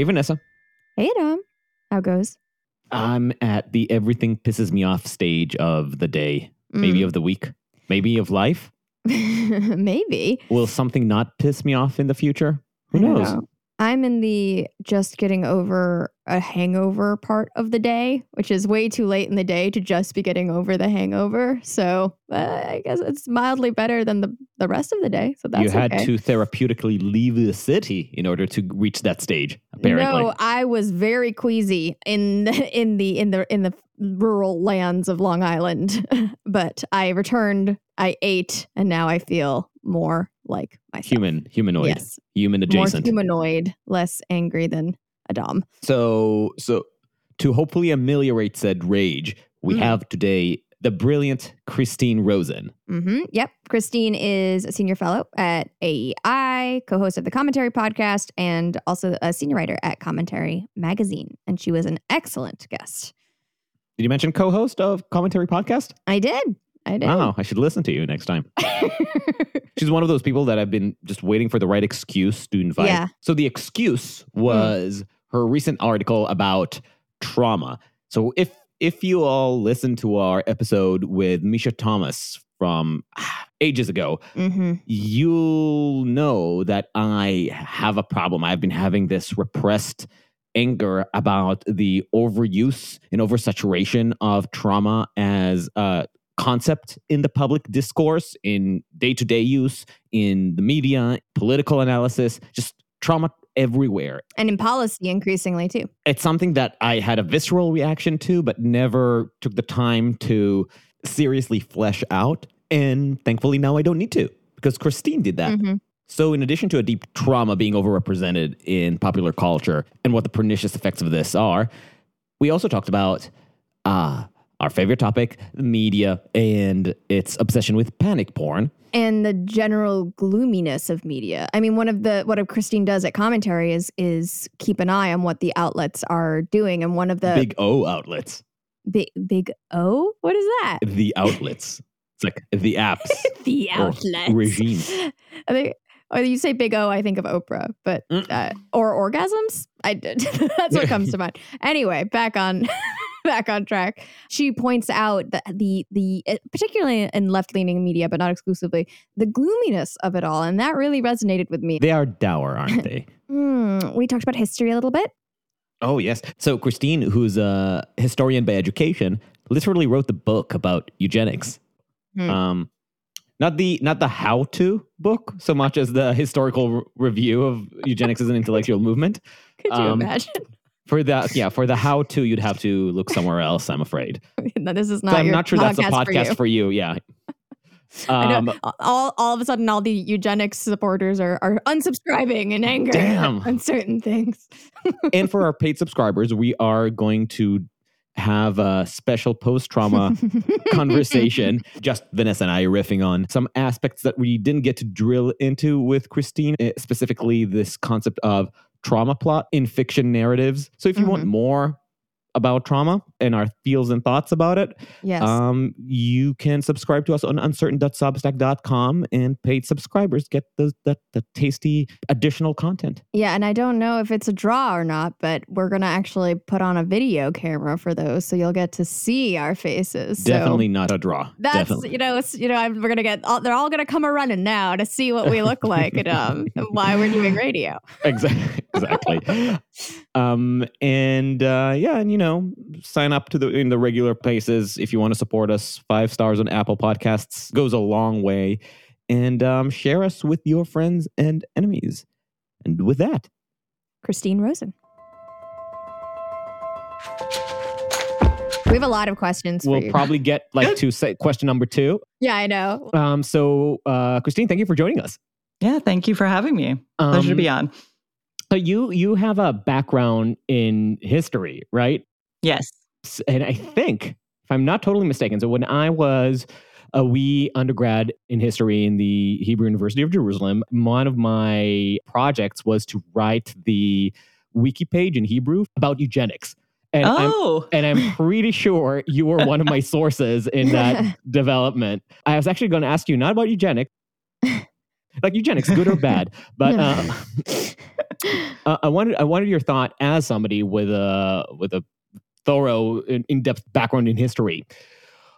Hey, Vanessa. Hey, Dom. How goes? I'm at the everything pisses me off stage of the day, maybe mm. of the week, maybe of life. Maybe. Will something not piss me off in the future? Who knows? Know. I'm in the just getting over a hangover part of the day, which is way too late in the day to just be getting over the hangover. So uh, I guess it's mildly better than the, the rest of the day. So that's you had okay. to therapeutically leave the city in order to reach that stage. Apparently, No, I was very queasy in the, in the in the in the rural lands of Long Island, but I returned. I ate, and now I feel more like myself. human, humanoid, Yes, human more humanoid, less angry than a dom. So, so to hopefully ameliorate said rage, we Mhm. have today the brilliant Christine Rosen. hmm Yep. Christine is a senior fellow at AEI, co host of the Commentary podcast, and also a senior writer at Commentary Magazine. And she was an excellent guest. Did you mention co-host of Commentary Podcast? I did. I did. Wow, I should listen to you next time. She's one of those people that I've been just waiting for the right excuse to invite. Yeah. So the excuse was her recent article about trauma. So if if you all listened to our episode with Misha Thomas from ages ago, hmm you'll know that I have a problem. I've been having this repressed anger about the overuse and oversaturation of trauma as a concept in the public discourse, in day to day use, in the media, political analysis, just trauma everywhere. And in policy, increasingly too. It's something that I had a visceral reaction to, but never took the time to seriously flesh out. And thankfully, now I don't need to because Christine did that. Mhm. So, in addition to a deep trauma being overrepresented in popular culture and what the pernicious effects of this are, we also talked about uh, our favorite topic, media, and its obsession with panic porn. And the general gloominess of media. I mean, one of the what Christine does at commentary is is keep an eye on what the outlets are doing. And one of the Big O outlets. big big O, what is that? The outlets. it's like the apps. the outlets. I think, or you say big O, I think of Oprah, but Mm. uh, or orgasms. I did. That's what comes to mind. Anyway, back on back on track. She points out that the the uh, particularly in left leaning media, but not exclusively, the gloominess of it all, and that really resonated with me. They are dour, aren't they? Hmm, we talked about history a little bit. Oh, yes. So, Christine, who's a historian by education, literally wrote the book about eugenics. Hmm. Um, not the not the how to book so much as the historical re- review of eugenics as an intellectual movement. Could you Um, imagine? For the yeah, for the how to, you'd have to look somewhere else. I'm afraid. no, this is So not. I'm not sure that's a podcast you. for you. Yeah. Um, all all of a sudden, all the eugenics supporters are are unsubscribing in anger Damn. on certain things. and for our paid subscribers, we are going to have a special post trauma conversation. Just Vanessa and I riffing on some aspects that we didn't get to drill into with Christine, eh, specifically this concept of trauma plot in fiction narratives. So if you want more about trauma and our feels and thoughts about it, yes. um, you can subscribe to us on uncertain.substack.com and paid subscribers get the, the, the tasty additional content. yeah, and I don't know if it's a draw or not, but we're gonna actually put on a video camera for those, so you'll get to see our faces. So Definitely not a draw. That's Definitely. you know it's, you know I'm, we're gonna get all, they're all gonna come a running now to see what we look like and um and why we're doing radio. exactly exactly um and uh yeah and you know sign up to the in the regular places if you want to support us five stars on apple podcasts goes a long way and um share us with your friends and enemies and with that Christine Rosen. We have a lot of questions we'll you. probably get like to say question number two yeah, I know. um so uh christine thank you for joining us Yeah, thank you for having me. Pleasure to Um, be on. so you you have a background in history right Yes. And I think, if I'm not totally mistaken, so when I was a wee undergrad in history in the Hebrew University of Jerusalem. One of my projects was to write the wiki page in Hebrew about eugenics. And oh. I'm, and I'm pretty sure you were one of my sources in that development. I was actually going to ask you not about eugenics, like eugenics, good or bad, but uh, uh, I wanted I wanted your thought as somebody with a with a thorough, in depth background in history.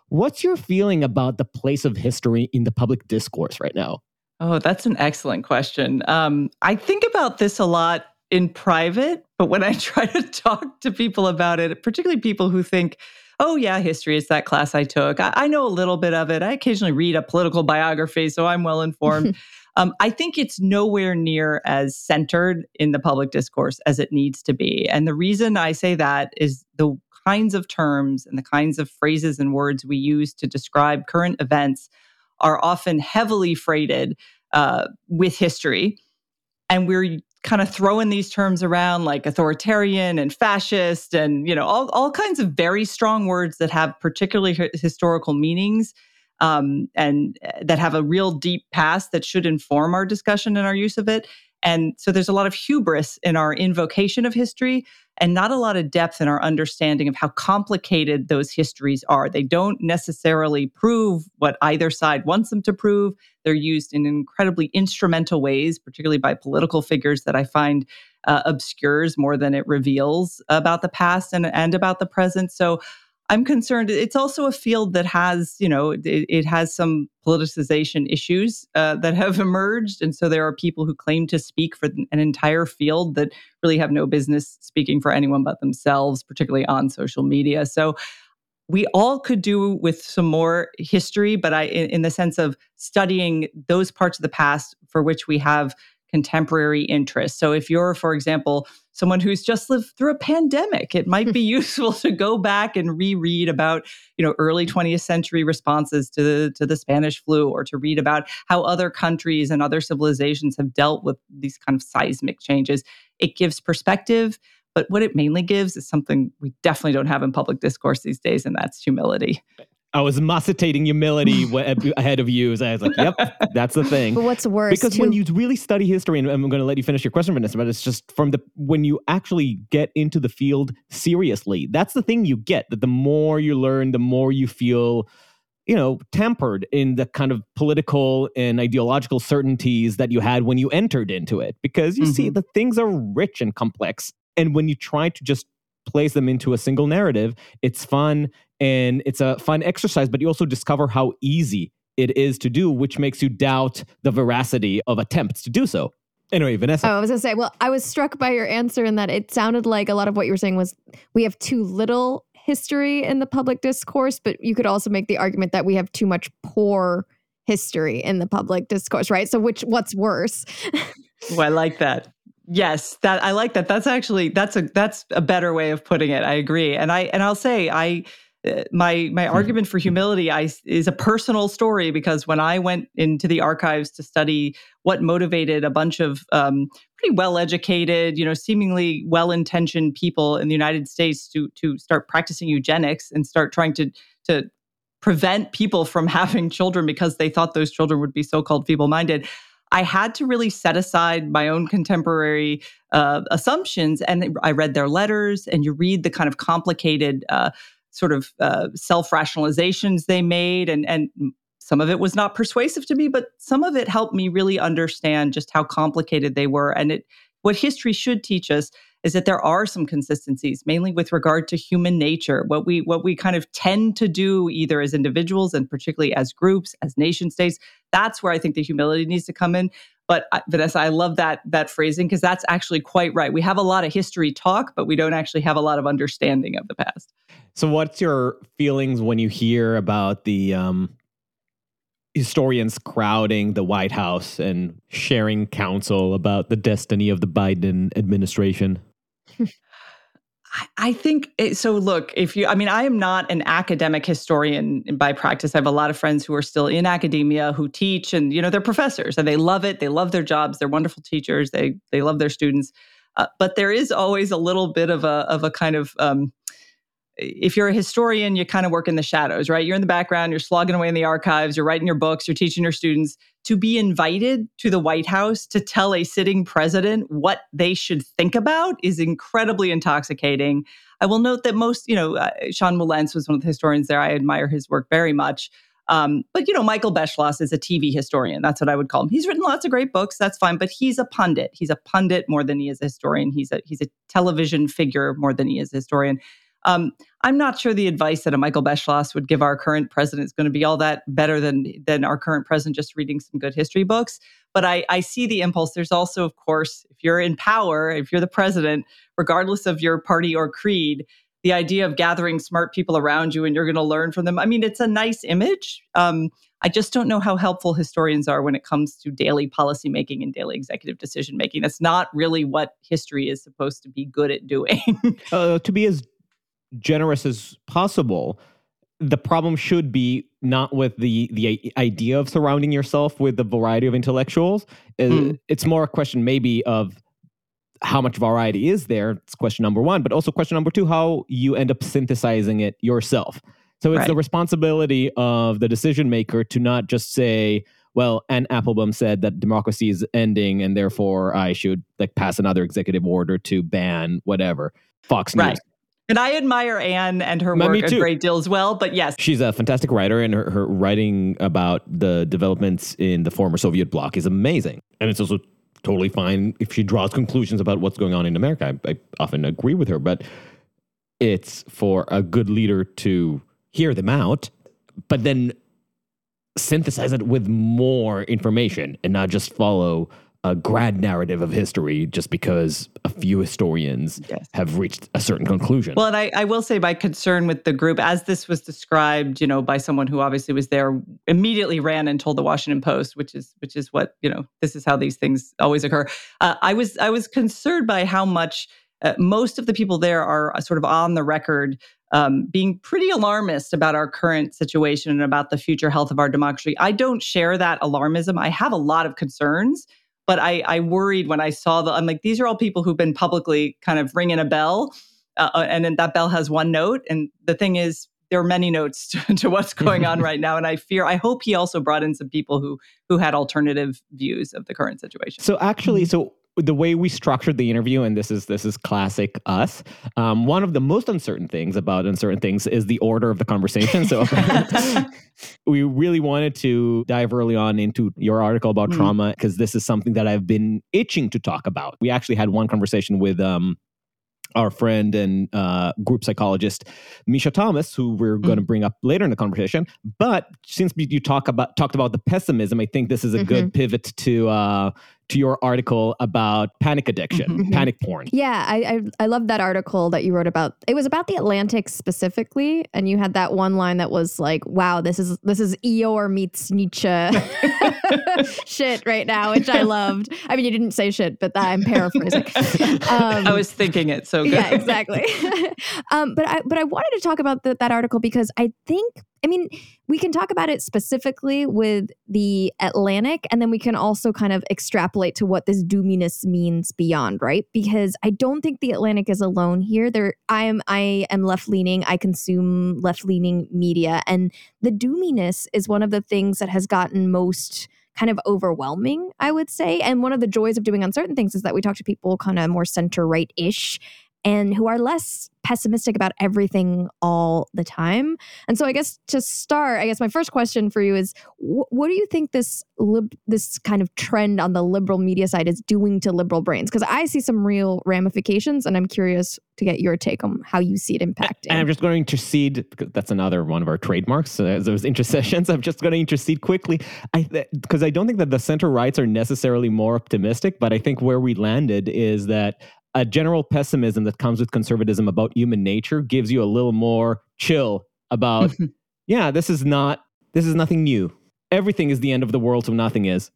What's your feeling about the place of history in the public discourse right now? Oh, that's an excellent question. Um, I think about this a lot in private, but when I try to talk to people about it, particularly people who think, oh, yeah, history is that class I took, I, I know a little bit of it. I occasionally read a political biography, so I'm well informed. um, I think it's nowhere near as centered in the public discourse as it needs to be. And the reason I say that is the kinds of terms and the kinds of phrases and words we use to describe current events are often heavily freighted uh, with history. And we're kind of throwing these terms around like authoritarian and fascist and you know all, all kinds of very strong words that have particularly historical meanings um, and uh, that have a real deep past that should inform our discussion and our use of it and so there's a lot of hubris in our invocation of history and not a lot of depth in our understanding of how complicated those histories are. They don't necessarily prove what either side wants them to prove. They're used in incredibly instrumental ways, particularly by political figures that I find uh, obscures more than it reveals about the past and, and about the present. So I'm concerned. It's also a field that has, you know, it, it has some politicization issues uh, that have emerged. And so there are people who claim to speak for an entire field that really have no business speaking for anyone but themselves, particularly on social media. So we all could do with some more history, but I, in, in the sense of studying those parts of the past for which we have contemporary interests. So if you're, for example, someone who's just lived through a pandemic, it might hmm. be useful to go back and reread about, you know, early 20th century responses to the, to the Spanish flu or to read about how other countries and other civilizations have dealt with these kind of seismic changes. It gives perspective, but what it mainly gives is something we definitely don't have in public discourse these days, and that's humility. I was musitating humility ahead of you. So I was like, yep, that's the thing. But what's worse? Because too- when you really study history, and I'm going to let you finish your question, Vanessa, but it's just from the when you actually get into the field seriously, that's the thing you get. That the more you learn, the more you feel, you know, tempered in the kind of political and ideological certainties that you had when you entered into it. Because you mm-hmm. see, the things are rich and complex. And when you try to just place them into a single narrative. It's fun and it's a fun exercise, but you also discover how easy it is to do, which makes you doubt the veracity of attempts to do so. Anyway, Vanessa. Oh, I was going to say, well, I was struck by your answer in that it sounded like a lot of what you were saying was we have too little history in the public discourse, but you could also make the argument that we have too much poor history in the public discourse, right? So which what's worse? oh, I like that. Yes, that I like that. That's actually that's a that's a better way of putting it. I agree. And I and I'll say I my my hmm. argument for humility I, is a personal story because when I went into the archives to study what motivated a bunch of um, pretty well educated, you know, seemingly well intentioned people in the United States to to start practicing eugenics and start trying to to prevent people from having children because they thought those children would be so called feeble minded. I had to really set aside my own contemporary uh, assumptions. And I read their letters, and you read the kind of complicated uh, sort of uh, self rationalizations they made. And, and some of it was not persuasive to me, but some of it helped me really understand just how complicated they were. And it, what history should teach us is that there are some consistencies mainly with regard to human nature what we what we kind of tend to do either as individuals and particularly as groups as nation states that's where i think the humility needs to come in but vanessa i love that that phrasing because that's actually quite right we have a lot of history talk but we don't actually have a lot of understanding of the past so what's your feelings when you hear about the um historians crowding the White House and sharing counsel about the destiny of the Biden administration? I think it, so. Look, if you, I mean, I am not an academic historian by practice. I have a lot of friends who are still in academia who teach, and you know, they're professors and they love it. They love their jobs. They're wonderful teachers. They they love their students. Uh, but there is always a little bit of a of a kind of um, if you're a historian, you kind of work in the shadows, right? You're in the background, you're slogging away in the archives, you're writing your books, you're teaching your students. To be invited to the White House to tell a sitting president what they should think about is incredibly intoxicating. I will note that most, you know, uh, Sean Wilentz was one of the historians there. I admire his work very much. Um, but you know, Michael Beschloss is a TV historian. That's what I would call him. He's written lots of great books. That's fine, but he's a pundit. He's a pundit more than he is a historian. He's a he's a television figure more than he is a historian. Um, I'm not sure the advice that a Michael Beschloss would give our current president is going to be all that better than than our current president just reading some good history books. But I, I see the impulse. There's also, of course, if you're in power, if you're the president, regardless of your party or creed, the idea of gathering smart people around you and you're going to learn from them. I mean, it's a nice image. Um, I just don't know how helpful historians are when it comes to daily policymaking and daily executive decision making. That's not really what history is supposed to be good at doing. uh, to be as generous as possible, the problem should be not with the the idea of surrounding yourself with a variety of intellectuals. Mm. It's more a question maybe of how much variety is there? It's question number one. But also question number two, how you end up synthesizing it yourself. So it's right. the responsibility of the decision maker to not just say, well, Anne Applebaum said that democracy is ending and therefore I should like pass another executive order to ban whatever. Fox News. Right. And I admire Anne and her work a great deal as well. But yes, she's a fantastic writer, and her, her writing about the developments in the former Soviet bloc is amazing. And it's also totally fine if she draws conclusions about what's going on in America. I, I often agree with her, but it's for a good leader to hear them out, but then synthesize it with more information and not just follow a grad narrative of history just because a few historians yes. have reached a certain conclusion. Well, and I, I, will say my concern with the group, as this was described, you know, by someone who obviously was there, immediately ran and told the Washington Post, which is which is what you know, this is how these things always occur. Uh, I was I was concerned by how much uh, most of the people there are uh, sort of on the record um, being pretty alarmist about our current situation and about the future health of our democracy. I don't share that alarmism. I have a lot of concerns but I, I worried when I saw the, I'm like, these are all people who've been publicly kind of ringing a bell. Uh, uh and then that bell has one note. And the thing is, there are many notes to, to what's going on right now. And I fear, I hope he also brought in some people who who had alternative views of the current situation. So actually, so the way we structured the interview, and this is this is classic us. Um, one of the most uncertain things about uncertain things is the order of the conversation. So we really wanted to dive early on into your article about mm. trauma because this is something that I've been itching to talk about. We actually had one conversation with um, our friend and uh, group psychologist Misha Thomas, who we're mm going to bring up later in the conversation. But since you talk about talked about the pessimism, I think this is a mm-hmm. good pivot to uh, to your article about panic addiction, mm-hmm. mm-hmm. panic porn. Yeah, I, I, I love that article that you wrote about. It was about the Atlantic specifically, and you had that one line that was like, "Wow, this is this is Eeyore meets Nietzsche shit right now," which I loved. I mean, you didn't say shit, but that, I'm paraphrasing. Um, I was thinking it so good. Yeah, exactly. um, but I but I wanted to talk about the, that article because I think I mean, we can talk about it specifically with the Atlantic, and then we can also kind of extrapolate to what this doominess means beyond, right? Because I don't think the Atlantic is alone here. There, I am, I am left leaning. I consume left leaning media, and the doominess is one of the things that has gotten most kind of overwhelming, I would say. And one of the joys of doing uncertain things is that we talk to people kind of more center right ish and who are less pessimistic about everything all the time. And so I guess to start, I guess my first question for you is wh- what do you think this lib- this kind of trend on the liberal media side is doing to liberal brains? Because I see some real ramifications and I'm curious to get your take on how you see it impacting. And I'm just going to intercede because that's another one of our trademarks, uh, those intercessions. I'm just going to intercede quickly I because th- I don't think that the center rights are necessarily more optimistic, but I think where we landed is that a general pessimism that comes with conservatism about human nature gives you a little more chill about yeah this is not this is nothing new everything is the end of the world so nothing is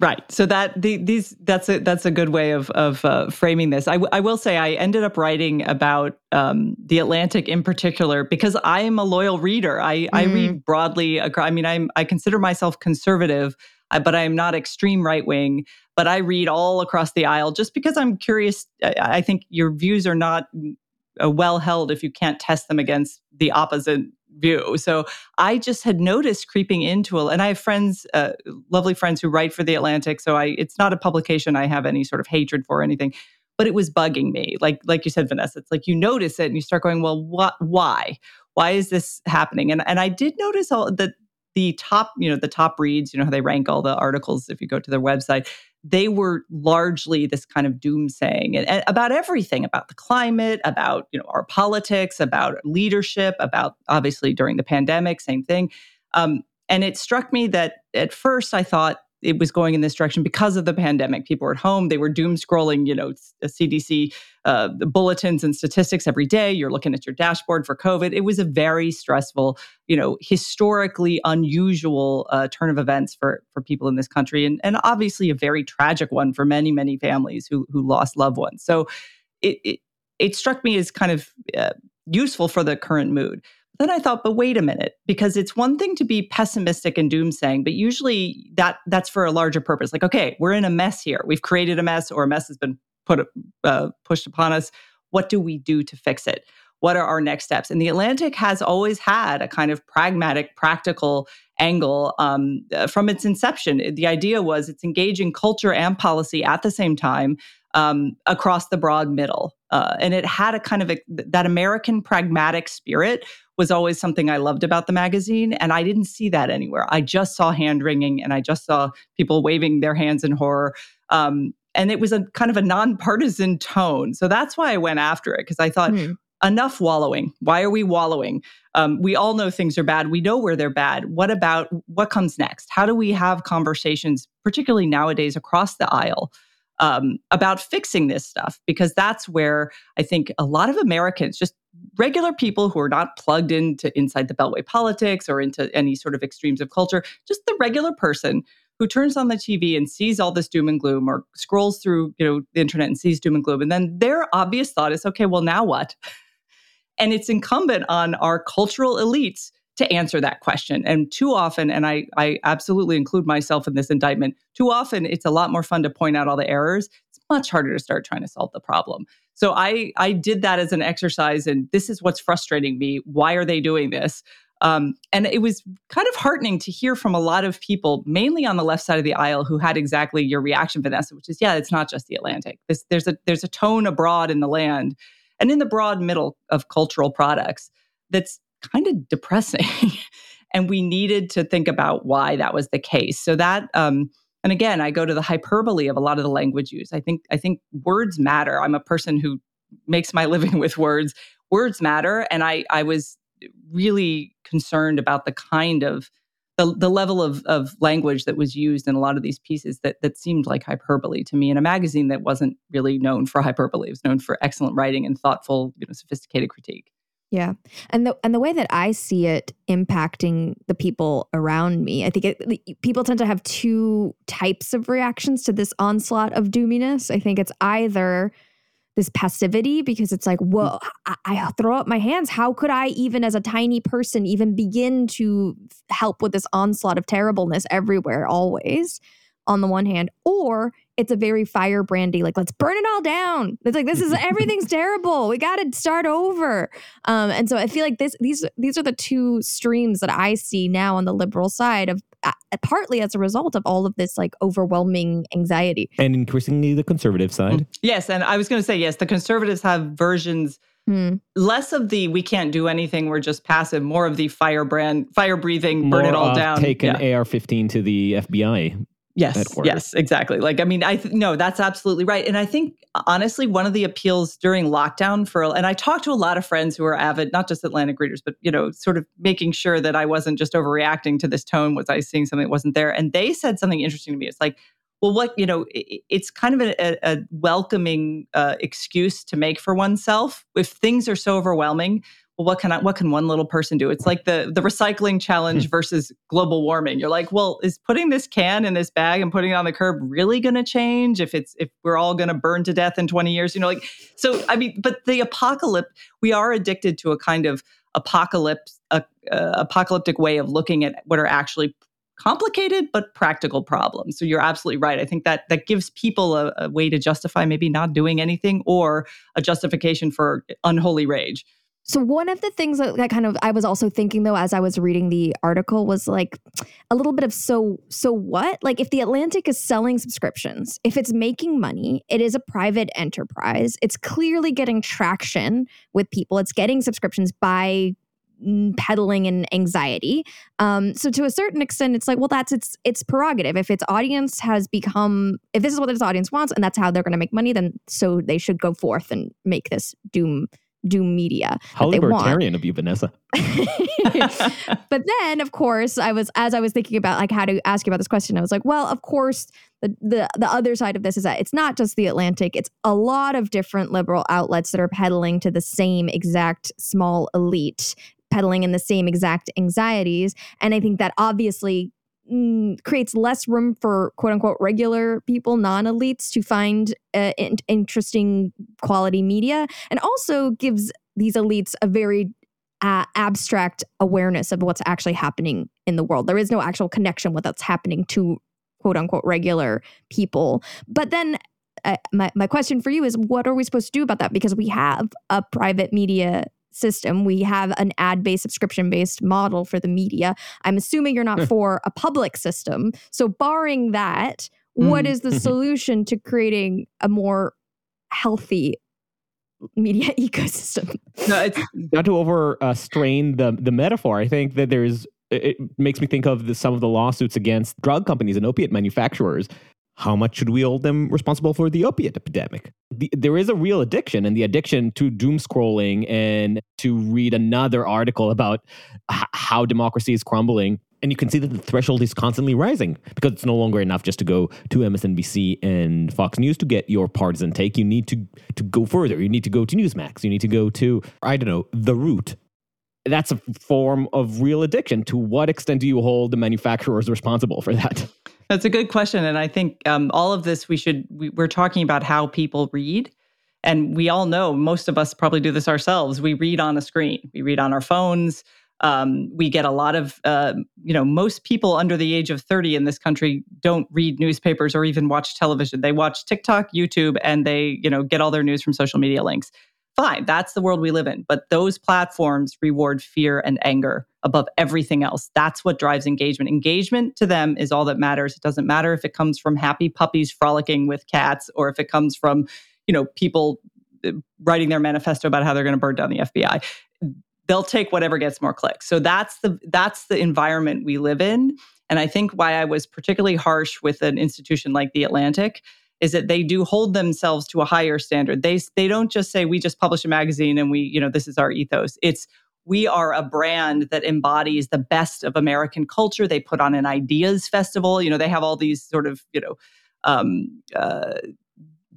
right so that the, these that's a that's a good way of of uh, framing this I, w- I will say i ended up writing about um, the atlantic in particular because i am a loyal reader i mm. i read mm. broadly i mean i'm i consider myself conservative but i'm not extreme right wing but I read all across the aisle just because I'm curious. I, I think your views are not uh, well held if you can't test them against the opposite view. So I just had noticed creeping into and I have friends, uh, lovely friends who write for the Atlantic. So I, it's not a publication I have any sort of hatred for or anything, but it was bugging me. Like like you said, Vanessa, it's like you notice it and you start going, well, what? Why? Why is this happening? And and I did notice all that the top, you know, the top reads, you know how they rank all the articles if you go to their website they were largely this kind of doomsaying and, and about everything about the climate about you know our politics about leadership about obviously during the pandemic same thing. Um, and it struck me that at first i thought it was going in this direction because of the pandemic. People were at home; they were doom scrolling, you know, CDC uh, bulletins and statistics every day. You're looking at your dashboard for COVID. It was a very stressful, you know, historically unusual uh, turn of events for for people in this country, and and obviously a very tragic one for many many families who who lost loved ones. So it it, it struck me as kind of uh, useful for the current mood. Then I thought, but wait a minute, because it's one thing to be pessimistic and doomsaying, but usually that that's for a larger purpose. Like, okay, we're in a mess here. We've created a mess, or a mess has been put uh, pushed upon us. What do we do to fix it? What are our next steps? And the Atlantic has always had a kind of pragmatic, practical angle um, uh, from its inception. The idea was it's engaging culture and policy at the same time um, across the broad middle. Uh, and it had a kind of a, that American pragmatic spirit was always something I loved about the magazine. And I didn't see that anywhere. I just saw hand wringing and I just saw people waving their hands in horror. Um, and it was a kind of a nonpartisan tone. So that's why I went after it because I thought, mm. enough wallowing. Why are we wallowing? Um, we all know things are bad. We know where they're bad. What about what comes next? How do we have conversations, particularly nowadays across the aisle? Um, about fixing this stuff because that's where I think a lot of Americans, just regular people who are not plugged into inside the Beltway politics or into any sort of extremes of culture, just the regular person who turns on the TV and sees all this doom and gloom or scrolls through you know the internet and sees doom and gloom and then their obvious thought is okay well now what? And it's incumbent on our cultural elites to answer that question. And too often, and I, I absolutely include myself in this indictment, too often it's a lot more fun to point out all the errors. It's much harder to start trying to solve the problem. So I, I did that as an exercise, and this is what's frustrating me. Why are they doing this? Um, and it was kind of heartening to hear from a lot of people, mainly on the left side of the aisle, who had exactly your reaction, Vanessa, which is, yeah, it's not just the Atlantic. This, there's a there's a tone abroad in the land, and in the broad middle of cultural products that's kind of depressing. and we needed to think about why that was the case. So that, um, and again, I go to the hyperbole of a lot of the language use. I think I think words matter. I'm a person who makes my living with words. Words matter, and I I was really concerned about the kind of the, the level of, of language that was used in a lot of these pieces that that seemed like hyperbole to me in a magazine that wasn't really known for hyperbole. It was known for excellent writing and thoughtful, you know, sophisticated critique. Yeah. And the and the way that I see it impacting the people around me, I think it, people tend to have two types of reactions to this onslaught of doominess. I think it's either this passivity because it's like, whoa, mm. I, I throw up my hands. How could I, even as a tiny person, even begin to help with this onslaught of terribleness everywhere, always? On the one hand, or it's a very fire brandy, like let's burn it all down. It's like this is everything's terrible. We got to start over. Um, and so I feel like this these these are the two streams that I see now on the liberal side of uh, partly as a result of all of this like overwhelming anxiety and increasingly the conservative side. Mm. Yes, and I was going to say yes, the conservatives have versions. Hmm. Less of the we can't do anything, we're just passive, more of the firebrand, fire breathing, burn it all down. Take an yeah. AR 15 to the FBI Yes, yes, exactly. Like, I mean, I th- no, that's absolutely right. And I think honestly, one of the appeals during lockdown for, and I talked to a lot of friends who are avid, not just Atlantic readers, but you know, sort of making sure that I wasn't just overreacting to this tone. Was I seeing something that wasn't there? And they said something interesting to me. It's like, well, what you know, it, it's kind of a, a welcoming uh, excuse to make for oneself if things are so overwhelming well, what can I, what can one little person do? It's like the the recycling challenge hmm. versus global warming. You're like, well, is putting this can in this bag and putting it on the curb really going to change if it's if we're all going to burn to death in 20 years? You know, like so. I mean, but the apocalypse, we are addicted to a kind of apocalypse, a, a apocalyptic way of looking at what are actually complicated but practical problems. So you're absolutely right. I think that that gives people a, a way to justify maybe not doing anything or a justification for unholy rage. So one of the things that, that, kind of I was also thinking though as I was reading the article was like a little bit of so so what? Like if the Atlantic is selling subscriptions, if it's making money, it is a private enterprise. It's clearly getting traction with people. It's getting subscriptions by peddling and anxiety. Um, so to a certain extent, it's like, well, that's its its prerogative. If its audience has become, if this is what its audience wants, and that's how they're going to make money, then so they should go forth and make this doom doom media. How libertarian of you, Vanessa. but then, of course, I was as I was thinking about like how to ask you about this question, I was like, well, of course, the the the other side of this is that it's not just the Atlantic; it's a lot of different liberal outlets that are peddling to the same exact small elite peddling in the same exact anxieties. And I think that obviously mm, creates less room for quote unquote regular people, non elites, to find uh, in- interesting quality media, and also gives these elites a very uh, abstract awareness of what's actually happening in the world. There is no actual connection with what's happening to quote unquote regular people. But then uh, my, my question for you is what are we supposed to do about that? Because we have a private media system. We have an ad based, subscription based model for the media. I'm assuming you're not for a public system. So, barring that, mm. what is the solution to creating a more healthy media ecosystem? No, it's not to over uh, strain the the metaphor. I think that there's it makes me think of the, some of the lawsuits against drug companies and opiate manufacturers how much should we hold them responsible for the opiate epidemic? The, there is a real addiction, and the addiction to doom scrolling and to read another article about h- how democracy is crumbling. And you can see that the threshold is constantly rising because it's no longer enough just to go to MSNBC and Fox News to get your partisan take. You need to to go further. You need to go to Newsmax. You need to go to I don't know the Root that's a form of real addiction. To what extent do you hold the manufacturers responsible for that? That's a good question, and I think um, all of this we should we, we're talking about how people read, and we all know most of us probably do this ourselves. We read on a screen, we read on our phones. Um, we get a lot of, uh, you know, most people under the age of 30 in this country don't read newspapers or even watch television. They watch TikTok, YouTube, and they, you know, get all their news from social media links fine. That's the world we live in. But those platforms reward fear and anger above everything else. That's what drives engagement. Engagement to them is all that matters. It doesn't matter if it comes from happy puppies frolicking with cats or if it comes from, you know, people uh, writing their manifesto about how they're going to burn down the FBI. They'll take whatever gets more clicks. So that's the that's the environment we live in. And I think why I was particularly harsh with an institution like the Atlantic is that they do hold themselves to a higher standard. They they don't just say we just publish a magazine and we, you know, this is our ethos. It's we are a brand that embodies the best of American culture. They put on an ideas festival. You know, they have all these sort of, you know, um, uh,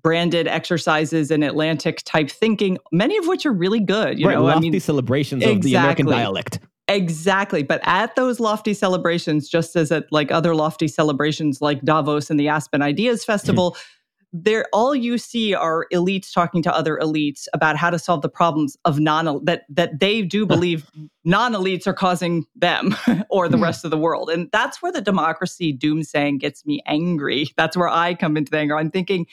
branded exercises and Atlantic type thinking, many of which are really good. You right, know, lofty I mean, celebrations exactly. of the American dialect. Exactly. But at those lofty celebrations, just as at like other lofty celebrations like Davos and the Aspen Ideas Festival, there all you see are elites talking to other elites about how to solve the problems of non that that they do believe non-elites are causing them or the hmm. rest of the world. And that's where the democracy doomsaying gets me angry. That's where I come into anger. I'm thinking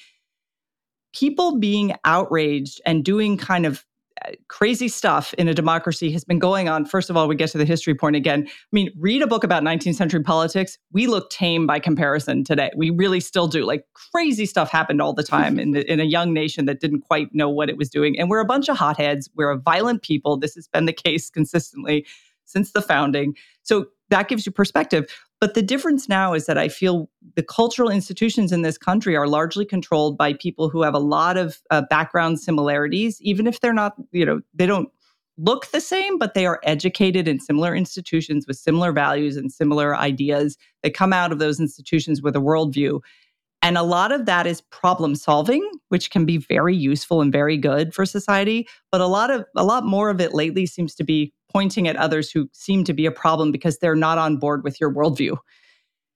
people being outraged and doing kind of Uh, crazy stuff in a democracy has been going on. First of all, we get to the history point again. I mean, read a book about 19th century politics. We look tame by comparison today. We really still do. Like crazy stuff happened all the time in, the, in a young nation that didn't quite know what it was doing. And we're a bunch of hotheads. We're a violent people. This has been the case consistently since the founding. So that gives you perspective. But the difference now is that I feel the cultural institutions in this country are largely controlled by people who have a lot of uh, background similarities, even if they're not, you know, they don't look the same, but they are educated in similar institutions with similar values and similar ideas. They come out of those institutions with a worldview. And a lot of that is problem solving, which can be very useful and very good for society. But a lot of a lot more of it lately seems to be pointing at others who seem to be a problem because they're not on board with your worldview.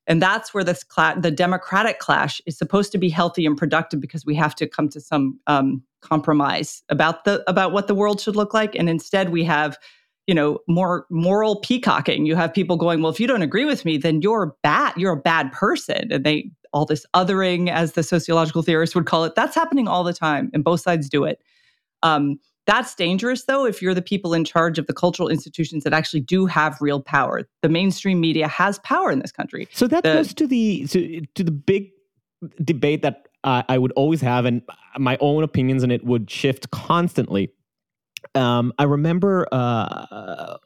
And that's where this cla- the democratic clash is supposed to be healthy and productive because we have to come to some um, compromise about the about what the world should look like. And instead, we have you know, more moral peacocking. You have people going, well, if you don't agree with me, then you're bad. You're a bad person. And they, all this othering, as the sociological theorists would call it, that's happening all the time, and both sides do it. Um, that's dangerous, though, if you're the people in charge of the cultural institutions that actually do have real power. The mainstream media has power in this country. So that The- goes to the to, to the big debate that uh, I would always have, and my own opinions and it would shift constantly. Um, I remember uh,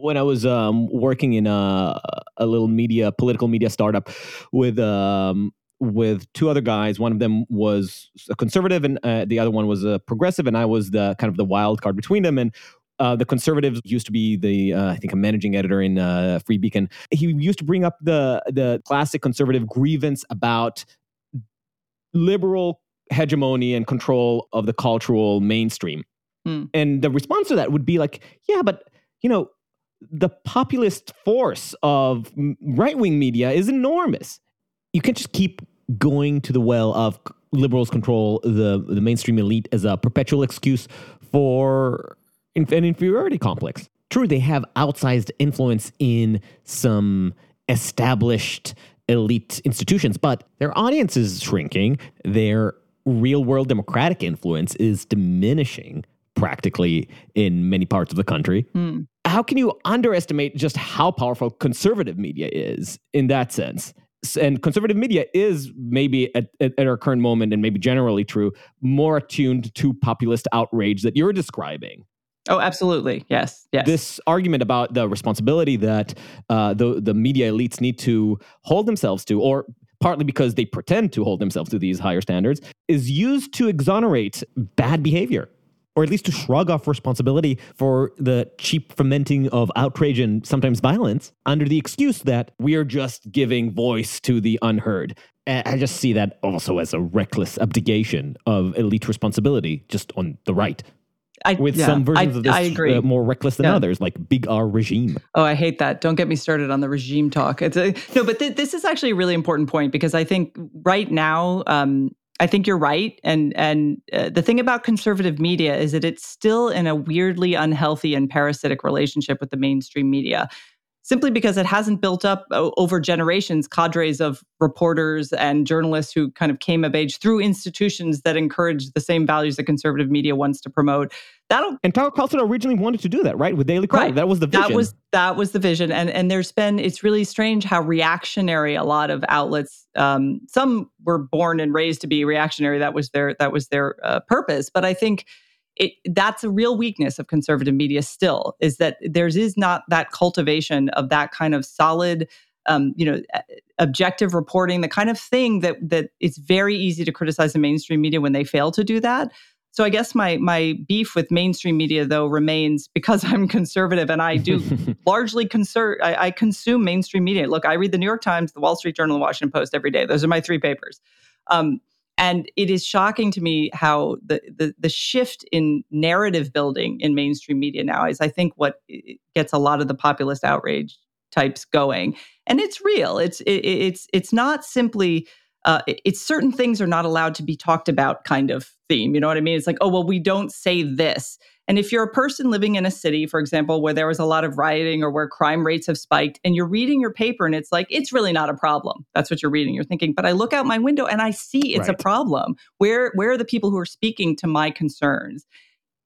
when I was um, working in a, a little media, political media startup with um, with two other guys. One of them was a conservative, and uh, the other one was a progressive, and I was the kind of the wild card between them. And uh, the conservatives used to be the uh, I think a managing editor in uh, Free Beacon. He used to bring up the the classic conservative grievance about liberal hegemony and control of the cultural mainstream. Hmm. And the response to that would be like, yeah, but you know, the populist force of right wing media is enormous. You can't just keep going to the well of liberals control the the mainstream elite as a perpetual excuse for an inferiority complex. True, they have outsized influence in some established elite institutions, but their audience is shrinking. Their real world democratic influence is diminishing practically in many parts of the country. Hmm. How can you underestimate just how powerful conservative media is in that sense? And conservative media is maybe at, at, our current moment, and maybe generally true, more attuned to populist outrage that you're describing Oh, absolutely. Yes. Yes. this argument about the responsibility that uh, the the media elites need to hold themselves to, or partly because they pretend to hold themselves to these higher standards, is used to exonerate bad behavior. Or at least to shrug off responsibility for the cheap fomenting of outrage and sometimes violence under the excuse that we are just giving voice to the unheard. I just see that also as a reckless abdication of elite responsibility just on the right I, with yeah, some versions I, of this I agree. uh, more reckless than Yeah. others, like Big R regime. Oh, I hate that. Don't get me started on the regime talk. It's a, no, but th- this is actually a really important point because I think right now, um, I think you're right, and and uh, the thing about conservative media is that it's still in a weirdly unhealthy and parasitic relationship with the mainstream media. Simply because it hasn't built up over generations cadres of reporters and journalists who kind of came of age through institutions that encourage the same values that conservative media wants to promote. That'll And Tucker Carlson originally wanted to do that, right? With Daily Caller. Right. That was the vision. that was that was the vision and and there's been it's really strange how reactionary a lot of outlets um, some were born and raised to be reactionary that was their that was their uh, purpose but i think it, that's a real weakness of conservative media still is that there's is not that cultivation of that kind of solid um, you know objective reporting the kind of thing that that it's very easy to criticize the mainstream media when they fail to do that so I guess my my beef with mainstream media though remains because I'm conservative and I do largely conser- I, I consume mainstream media. Look, I read the New York Times, the Wall Street Journal, the Washington Post every day. Those are my three papers. Um, and it is shocking to me how the, the the shift in narrative building in mainstream media now is, I think, what gets a lot of the populist outrage types going. And it's real. It's it, it's it's not simply uh, it's certain things are not allowed to be talked about kind of theme. You know what I mean? It's like, oh, well, we don't say this. And if you're a person living in a city, for example, where there was a lot of rioting or where crime rates have spiked, and you're reading your paper and it's like, it's really not a problem. That's what you're reading. You're thinking, but I look out my window and I see it's Right. a problem. Where, where are the people who are speaking to my concerns?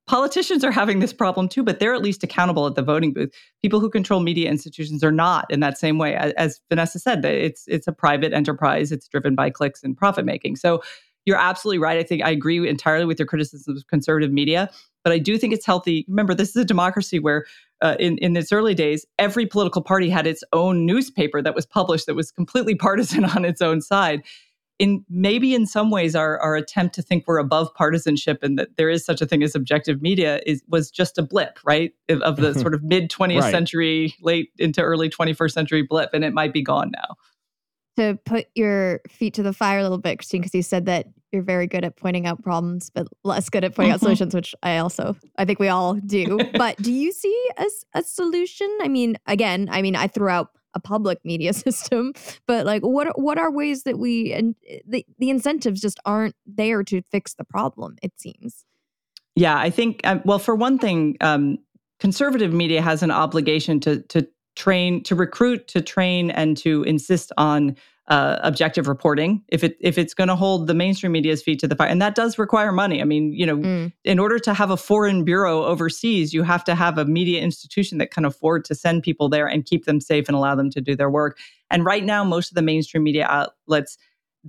Politicians are having this problem too, but they're at least accountable at the voting booth. People who control media institutions are not in that same way. As, as Vanessa said, it's it's a private enterprise. It's driven by clicks and profit making. So you're absolutely right. I think I agree entirely with your criticism of conservative media, but I do think it's healthy. Remember, this is a democracy where, uh, in in its early days, every political party had its own newspaper that was published that was completely partisan on its own side. In maybe in some ways, our our attempt to think we're above partisanship and that there is such a thing as objective media is was just a blip, right, of, of the sort of mid 20th Right. century, late into early 21st century blip, and it might be gone now. to put your feet to the fire a little bit, Christine, because you said that you're very good at pointing out problems, but less good at pointing out Mhm. solutions, which I also, I think we all do. but do you see a, a solution? I mean, again, I mean, I threw out a public media system, but like, what are- what are ways that we and eh, the the incentives just aren't there to fix the problem? It seems. Yeah, I think, um, well, for one thing, um, conservative media has an obligation to to train, to recruit, to train, and to insist on uh, objective reporting if it if it's going to hold the mainstream media's feet to the fire and that does require money. I mean you know mm. in order to have a foreign bureau overseas you have to have a media institution that can afford to send people there and keep them safe and allow them to do their work. And right now most of the mainstream media outlets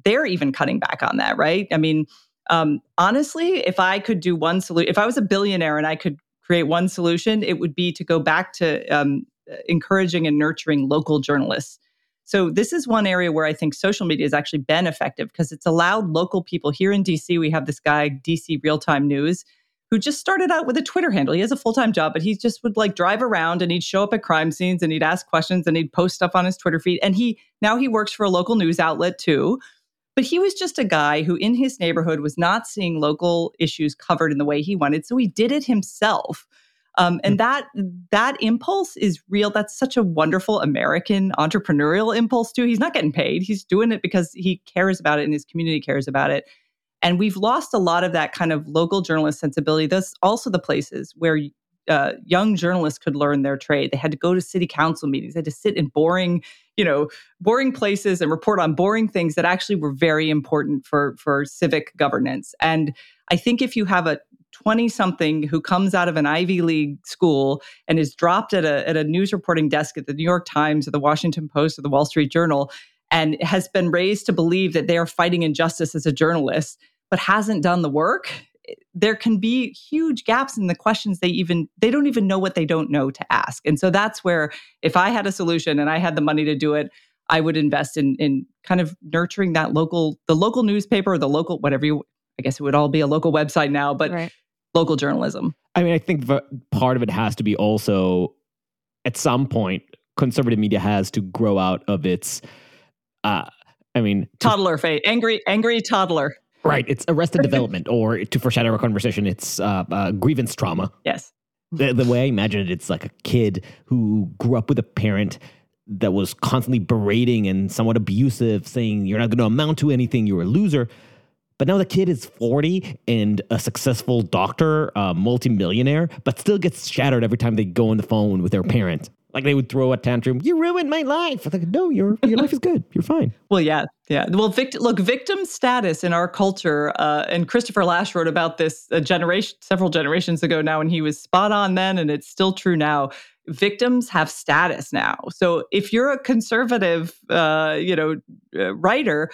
they're even cutting back on that right? I mean um, honestly if i could do one solution if i was a billionaire and i could create one solution it would be to go back to um, encouraging and nurturing local journalists so this is one area where I think social media has actually been effective because it's allowed local people here in DC. We have this guy, DC Real Time News, who just started out with a Twitter handle. He has a full time job, but he just would like drive around and he'd show up at crime scenes and he'd ask questions and he'd post stuff on his Twitter feed. And he now he works for a local news outlet too. But he was just a guy who in his neighborhood was not seeing local issues covered in the way he wanted. So he did it himself um, and mm. that that impulse is real. That's such a wonderful American entrepreneurial impulse too. He's not getting paid. He's doing it because he cares about it and his community cares about it. And we've lost a lot of that kind of local journalist sensibility. Those also the places where uh, young journalists could learn their trade. They had to go to city council meetings. They had to sit in boring, you know, boring places and report on boring things that actually were very important for for civic governance. And I think if you have a 20 something who comes out of an Ivy League school and is dropped at a, at a news reporting desk at the New York Times or the Washington Post or the Wall Street Journal and has been raised to believe that they are fighting injustice as a journalist, but hasn't done the work, there can be huge gaps in the questions they even they don't even know what they don't know to ask. And so that's where if I had a solution and I had the money to do it, I would invest in in kind of nurturing that local the local newspaper or the local whatever you I guess it would all be a local website now, but right local journalism. I mean, I think part of it has to be also at some point, conservative media has to grow out of its. Uh, I mean, to, toddler fate, angry, angry toddler. Right. It's arrested development, or to foreshadow our conversation, it's uh, uh, grievance trauma. Yes. The, the way I imagine it, it's like a kid who grew up with a parent that was constantly berating and somewhat abusive, saying, You're not going to amount to anything, you're a loser. But now the kid is 40 and a successful doctor, a multimillionaire, but still gets shattered every time they go on the phone with their parent. Like they would throw a tantrum. You ruined my life. Like, no, your your life is good. You're fine. Well, yeah, yeah. Well, vict- look, victim status in our culture, uh, and Christopher Lasch wrote about this a generation, several generations ago now, and he was spot on then, and it's still true now. Victims have status now. So if you're a conservative, uh, you know, uh, writer,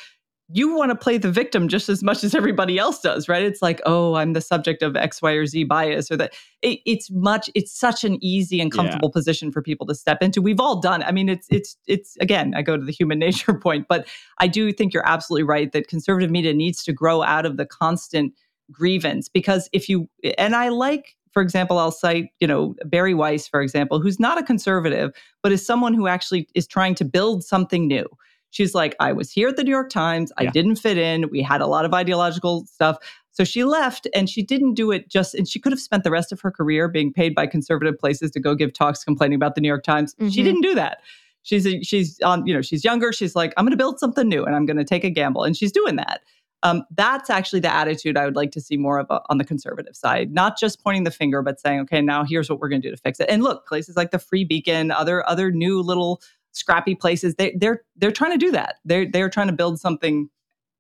you want to play the victim just as much as everybody else does, right? It's like, oh, I'm the subject of X, Y, or Z bias, or that it, it's much, it's such an easy and comfortable yeah. position for people to step into. We've all done. I mean, it's, it's, it's again, I go to the human nature point, but I do think you're absolutely right that conservative media needs to grow out of the constant grievance because if you, and I like for example, I'll cite, you know, Bari Weiss, for example, who's not a conservative, but is someone who actually is trying to build something new. She's like, I was here at the New York Times. I yeah. didn't fit in. We had a lot of ideological stuff. So she left and she didn't do it just, and she could have spent the rest of her career being paid by conservative places to go give talks complaining about the New York Times. Mm-hmm. She didn't do that. She's, a, she's on, you know, she's younger. She's like, I'm going to build something new and I'm going to take a gamble. And she's doing that. Um, that's actually the attitude I would like to see more of a, on the conservative side, not just pointing the finger, but saying, okay, now here's what we're going to do to fix it. And look, places like the Free Beacon, other other new little scrappy places. They, they're they're trying to do that. They're they're trying to build something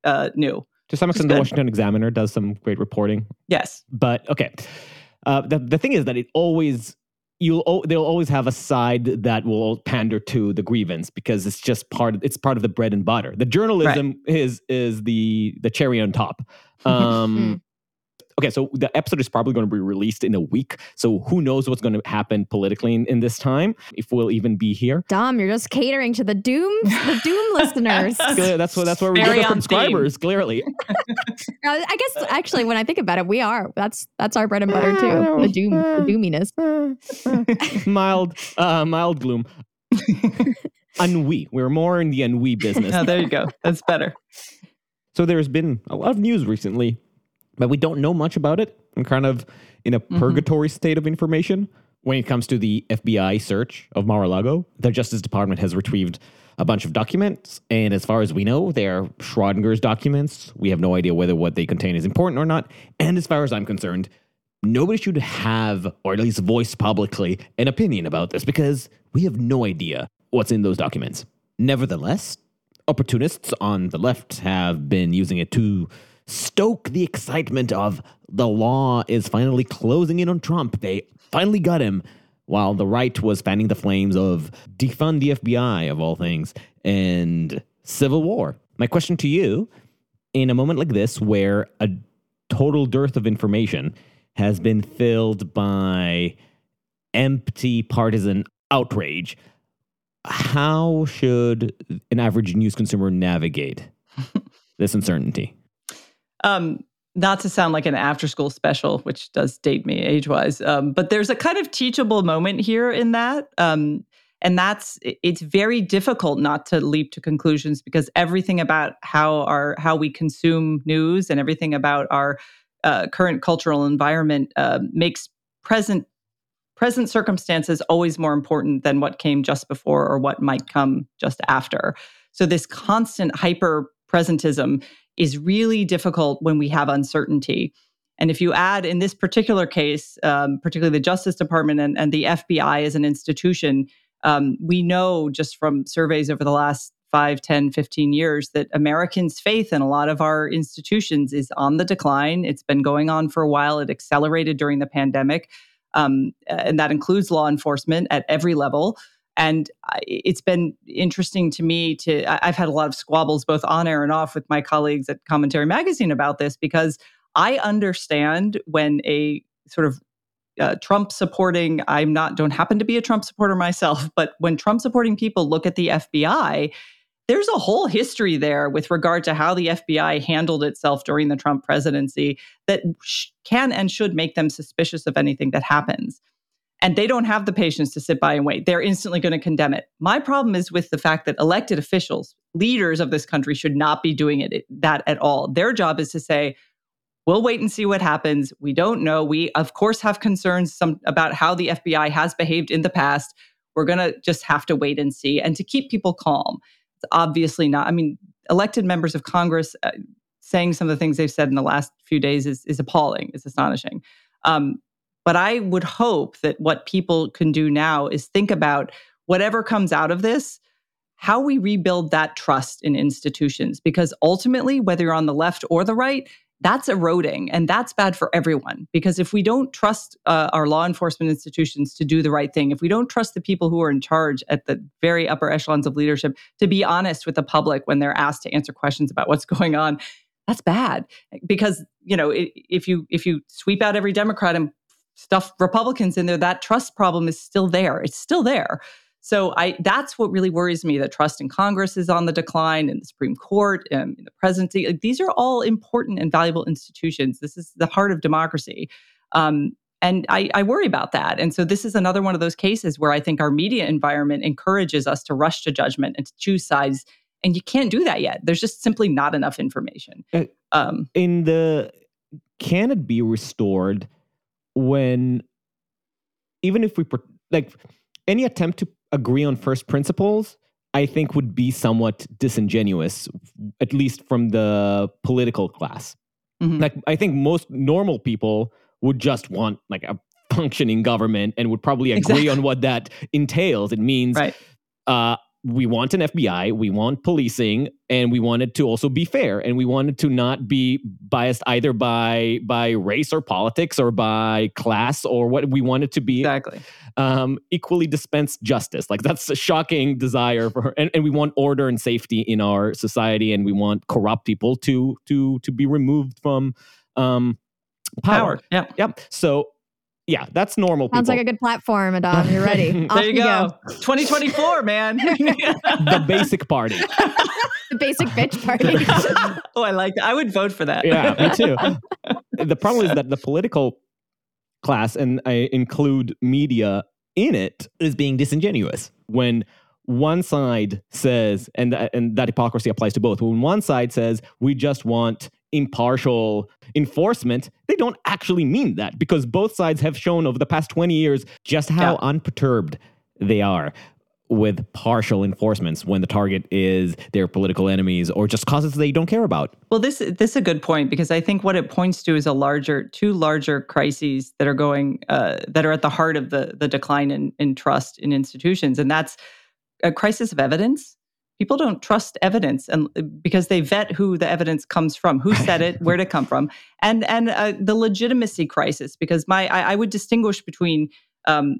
uh, new. To some extent, the Washington Examiner does some great reporting. Yes, but okay. Uh, the the thing is that it always you'll they'll always have a side that will pander to the grievance because it's just part of it's part of the bread and butter. The journalism right. is is the the cherry on top. Um, okay, so the episode is probably going to be released in a week. So who knows what's going to happen politically in, in this time, if we'll even be here. Dom, you're just catering to the doom, the doom listeners. That's what that's where we get our subscribers. Theme. Clearly, I guess actually, when I think about it, we are. That's that's our bread and butter too. The doom, the doominess. mild, uh, mild gloom. ennui. We're more in the ennui business. Oh, there you go. That's better. So there's been a lot of news recently but we don't know much about it. I'm kind of in a mm-hmm. purgatory state of information when it comes to the FBI search of Mar-a-Lago. The Justice Department has retrieved a bunch of documents, and as far as we know, they're Schrodinger's documents. We have no idea whether what they contain is important or not. And as far as I'm concerned, nobody should have, or at least voice publicly, an opinion about this because we have no idea what's in those documents. Nevertheless, opportunists on the left have been using it to stoke the excitement of the law is finally closing in on Trump. They finally got him. While the right was fanning the flames of defund the FBI, of all things, and civil war. My question to you in a moment like this, where a total dearth of information has been filled by empty partisan outrage, how should an average news consumer navigate this uncertainty? Um, not to sound like an after school special, which does date me age wise, um, but there's a kind of teachable moment here in that. Um, and that's it's very difficult not to leap to conclusions because everything about how our how we consume news and everything about our uh, current cultural environment uh, makes present present circumstances always more important than what came just before or what might come just after. So this constant hyper presentism is really difficult when we have uncertainty. And if you add in this particular case, um, particularly the Justice Department and, and the FBI as an institution, um, we know just from surveys over the last 5, 10, 15 years that Americans' faith in a lot of our institutions is on the decline. It's been going on for a while. It accelerated during the pandemic. Um, and that includes law enforcement at every level. And it's been interesting to me to, I've had a lot of squabbles both on air and off with my colleagues at Commentary Magazine about this because I understand when a sort of uh, Trump supporting, I'm not, don't happen to be a Trump supporter myself, but when Trump supporting people look at the FBI, there's a whole history there with regard to how the FBI handled itself during the Trump presidency that sh- can and should make them suspicious of anything that happens and they don't have the patience to sit by and wait. They're instantly going to condemn it. My problem is with the fact that elected officials, leaders of this country, should not be doing it that at all. Their job is to say, "We'll wait and see what happens. We don't know. We of course have concerns some about how the FBI has behaved in the past. We're going to just have to wait and see." And to keep people calm, it's obviously not. I mean, elected members of Congress uh, saying some of the things they've said in the last few days is is appalling. It's astonishing. Um, but I would hope that what people can do now is think about whatever comes out of this, how we rebuild that trust in institutions. Because ultimately, whether you're on the left or the right, that's eroding and that's bad for everyone because if we don't trust uh, our law enforcement institutions to do the right thing if we don't trust the people who are in charge at the very upper echelons of leadership to be honest with the public when they're asked to answer questions about what's going on that's bad because you know if you if you sweep out every democrat and stuff Republicans in there, that trust problem is still there. It's still there. So I that's what really worries me that trust in Congress is on the decline, in the Supreme Court, um, in the presidency. Like, these are all important and valuable institutions. This is the heart of democracy. Um, and I, I, worry about that. And so this is another one of those cases where I think our media environment encourages us to rush to judgment and to choose sides. And you can't do that yet. There's just simply not enough information. Uh, um, in the can it be restored when even if we like any attempt to agree on first principles i think would be somewhat disingenuous at least from the political class mm-hmm. like i think most normal people would just want like a functioning government and would probably agree exactly. on what that entails it means right. uh, we want an FBI, we want policing, and we want it to also be fair, and we want it to not be biased either by by race or politics or by class or what we want it to be exactly um, equally dispensed justice. Like that's a shocking desire for her, and, and we want order and safety in our society, and we want corrupt people to to to be removed from um, power. power. Yeah, yep. So yeah, that's normal. Sounds people. like a good platform, Adam. You're ready. there you go. go. 2024, man. the basic party. the basic bitch party. oh, I like that. I would vote for that. Yeah, me too. the problem is that the political class, and I include media in it, is being disingenuous. When one side says, and, and that hypocrisy applies to both, when one side says, we just want impartial enforcement, they don't actually mean that because both sides have shown over the past 20 years just how yeah. unperturbed they are. with partial enforcements when the target is their political enemies or just causes they don't care about. Well, this this is a good point because I think what it points to is a larger, two larger crises that are going uh, that are at the heart of the the decline in in trust in institutions, and that's a crisis of evidence. People don't trust evidence, and uh, because they vet who the evidence comes from, who said it, where it come from, and and uh, the legitimacy crisis. Because my I, I would distinguish between um,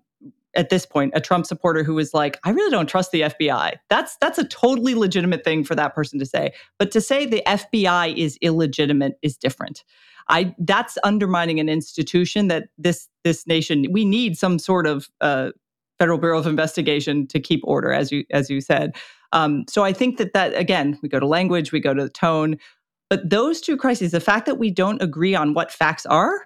at this point a Trump supporter who is like, I really don't trust the FBI. That's that's a totally legitimate thing for that person to say. But to say the FBI is illegitimate is different. I that's undermining an institution that this this nation we need some sort of uh, Federal Bureau of Investigation to keep order, as you as you said. Um, so I think that that again, we go to language, we go to the tone, but those two crises, the fact that we don't agree on what facts are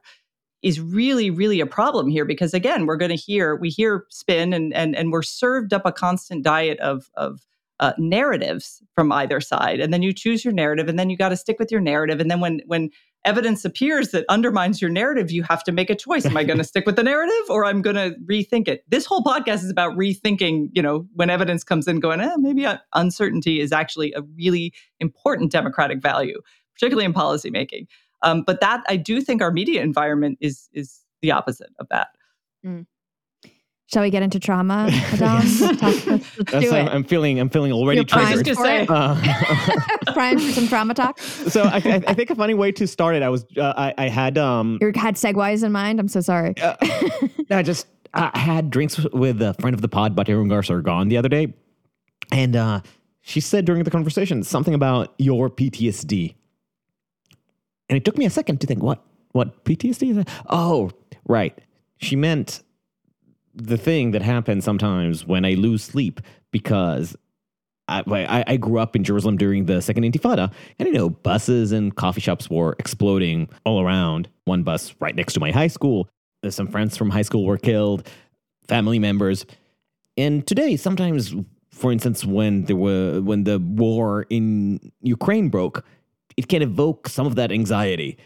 is really really a problem here because again we're going to hear we hear spin and and and we're served up a constant diet of of uh, narratives from either side. And then you choose your narrative and then you got to stick with your narrative. And then when when evidence appears that undermines your narrative you have to make a choice. Am i going to stick with the narrative or i'm going to rethink it? This whole podcast is about rethinking you know when evidence comes in going eh, maybe uncertainty is actually a really important democratic value particularly in policymaking. Um, but that I do think our media environment is is the opposite of that. Mm. Shall we get into trauma, let's, I'm feeling. I'm feeling already You're triggered. For say. Uh, primed for some trauma talk. So I, I, think a funny way to start it. I was. Uh, I, I, had. Um. You had segues in mind. I'm so sorry. Uh, I just. I had drinks with a friend of the pod, But Irungar gone the other day, and uh, she said during the conversation something about your PTSD. And it took me a second to think, what, what PTSD is that? Oh, right. She meant the thing that happens sometimes when I lose sleep because I, I, I, grew up in Jerusalem during the Second Intifada, and you know, buses and coffee shops were exploding all around. One bus right next to my high school. Some friends from high school were killed, family members. And today, sometimes, for instance, when there were when the war in Ukraine broke, it can evoke some of that anxiety.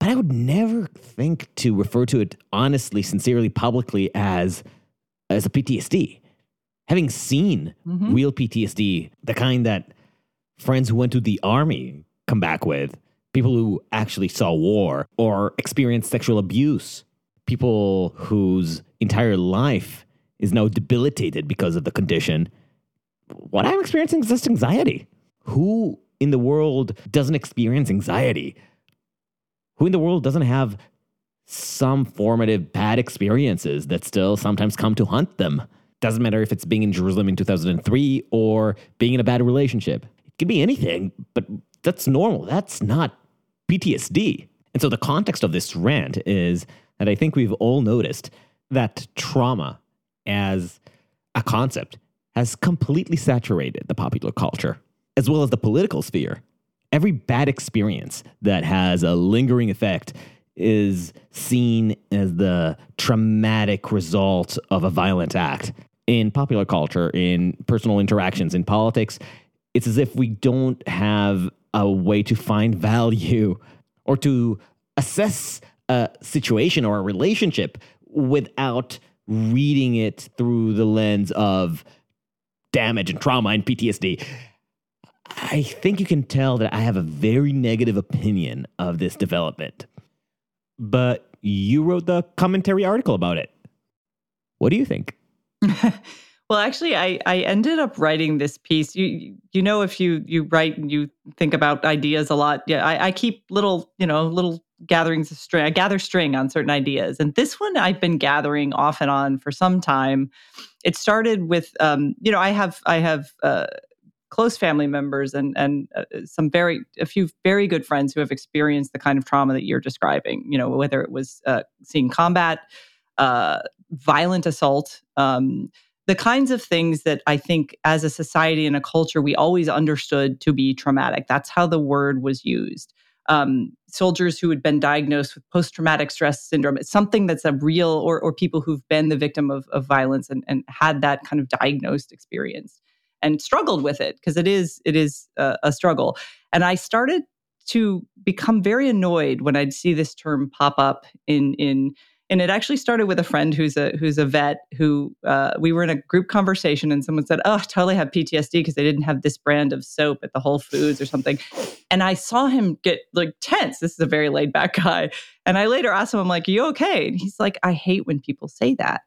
But I would never think to refer to it honestly, sincerely, publicly as as a PTSD. Having seen mm-hmm. real PTSD, the kind that friends who went to the army come back with, people who actually saw war or experienced sexual abuse, people whose entire life is now debilitated because of the condition. What I'm experiencing is just anxiety. Who in the world doesn't experience anxiety? Who in the world doesn't have some formative bad experiences that still sometimes come to haunt them? Doesn't matter if it's being in Jerusalem in 2003 or being in a bad relationship. It could be anything, but that's normal. That's not PTSD. And so the context of this rant is that I think we've all noticed that trauma as a concept has completely saturated the popular culture as well as the political sphere. Every bad experience that has a lingering effect is seen as the traumatic result of a violent act. In popular culture, in personal interactions, in politics, it's as if we don't have a way to find value or to assess a situation or a relationship without reading it through the lens of damage and trauma and PTSD. I think you can tell that I have a very negative opinion of this development. But you wrote the commentary article about it. What do you think? well, actually, I, I ended up writing this piece. You you know, if you you write and you think about ideas a lot, yeah, I, I keep little you know little gatherings of string. I gather string on certain ideas, and this one I've been gathering off and on for some time. It started with um, you know I have I have uh, close family members and and uh, some very a few very good friends who have experienced the kind of trauma that you're describing. You know, whether it was uh, seeing combat, uh, violent assault. Um, the kinds of things that I think as a society and a culture we always understood to be traumatic. That's how the word was used. Um, soldiers who had been diagnosed with post-traumatic stress syndrome. It's something that's a real, or, or people who've been the victim of, of violence and, and had that kind of diagnosed experience and struggled with it because it is it is a, a struggle. And I started to become very annoyed when I'd see this term pop up in in And it actually started with a friend who's a who's a vet who uh, we were in a group conversation and someone said, "Oh, I totally have PTSD because they didn't have this brand of soap at the Whole Foods or something." And I saw him get like tense. This is a very laid back guy. And I later asked him, "I'm like, you okay?" And he's like, "I hate when people say that."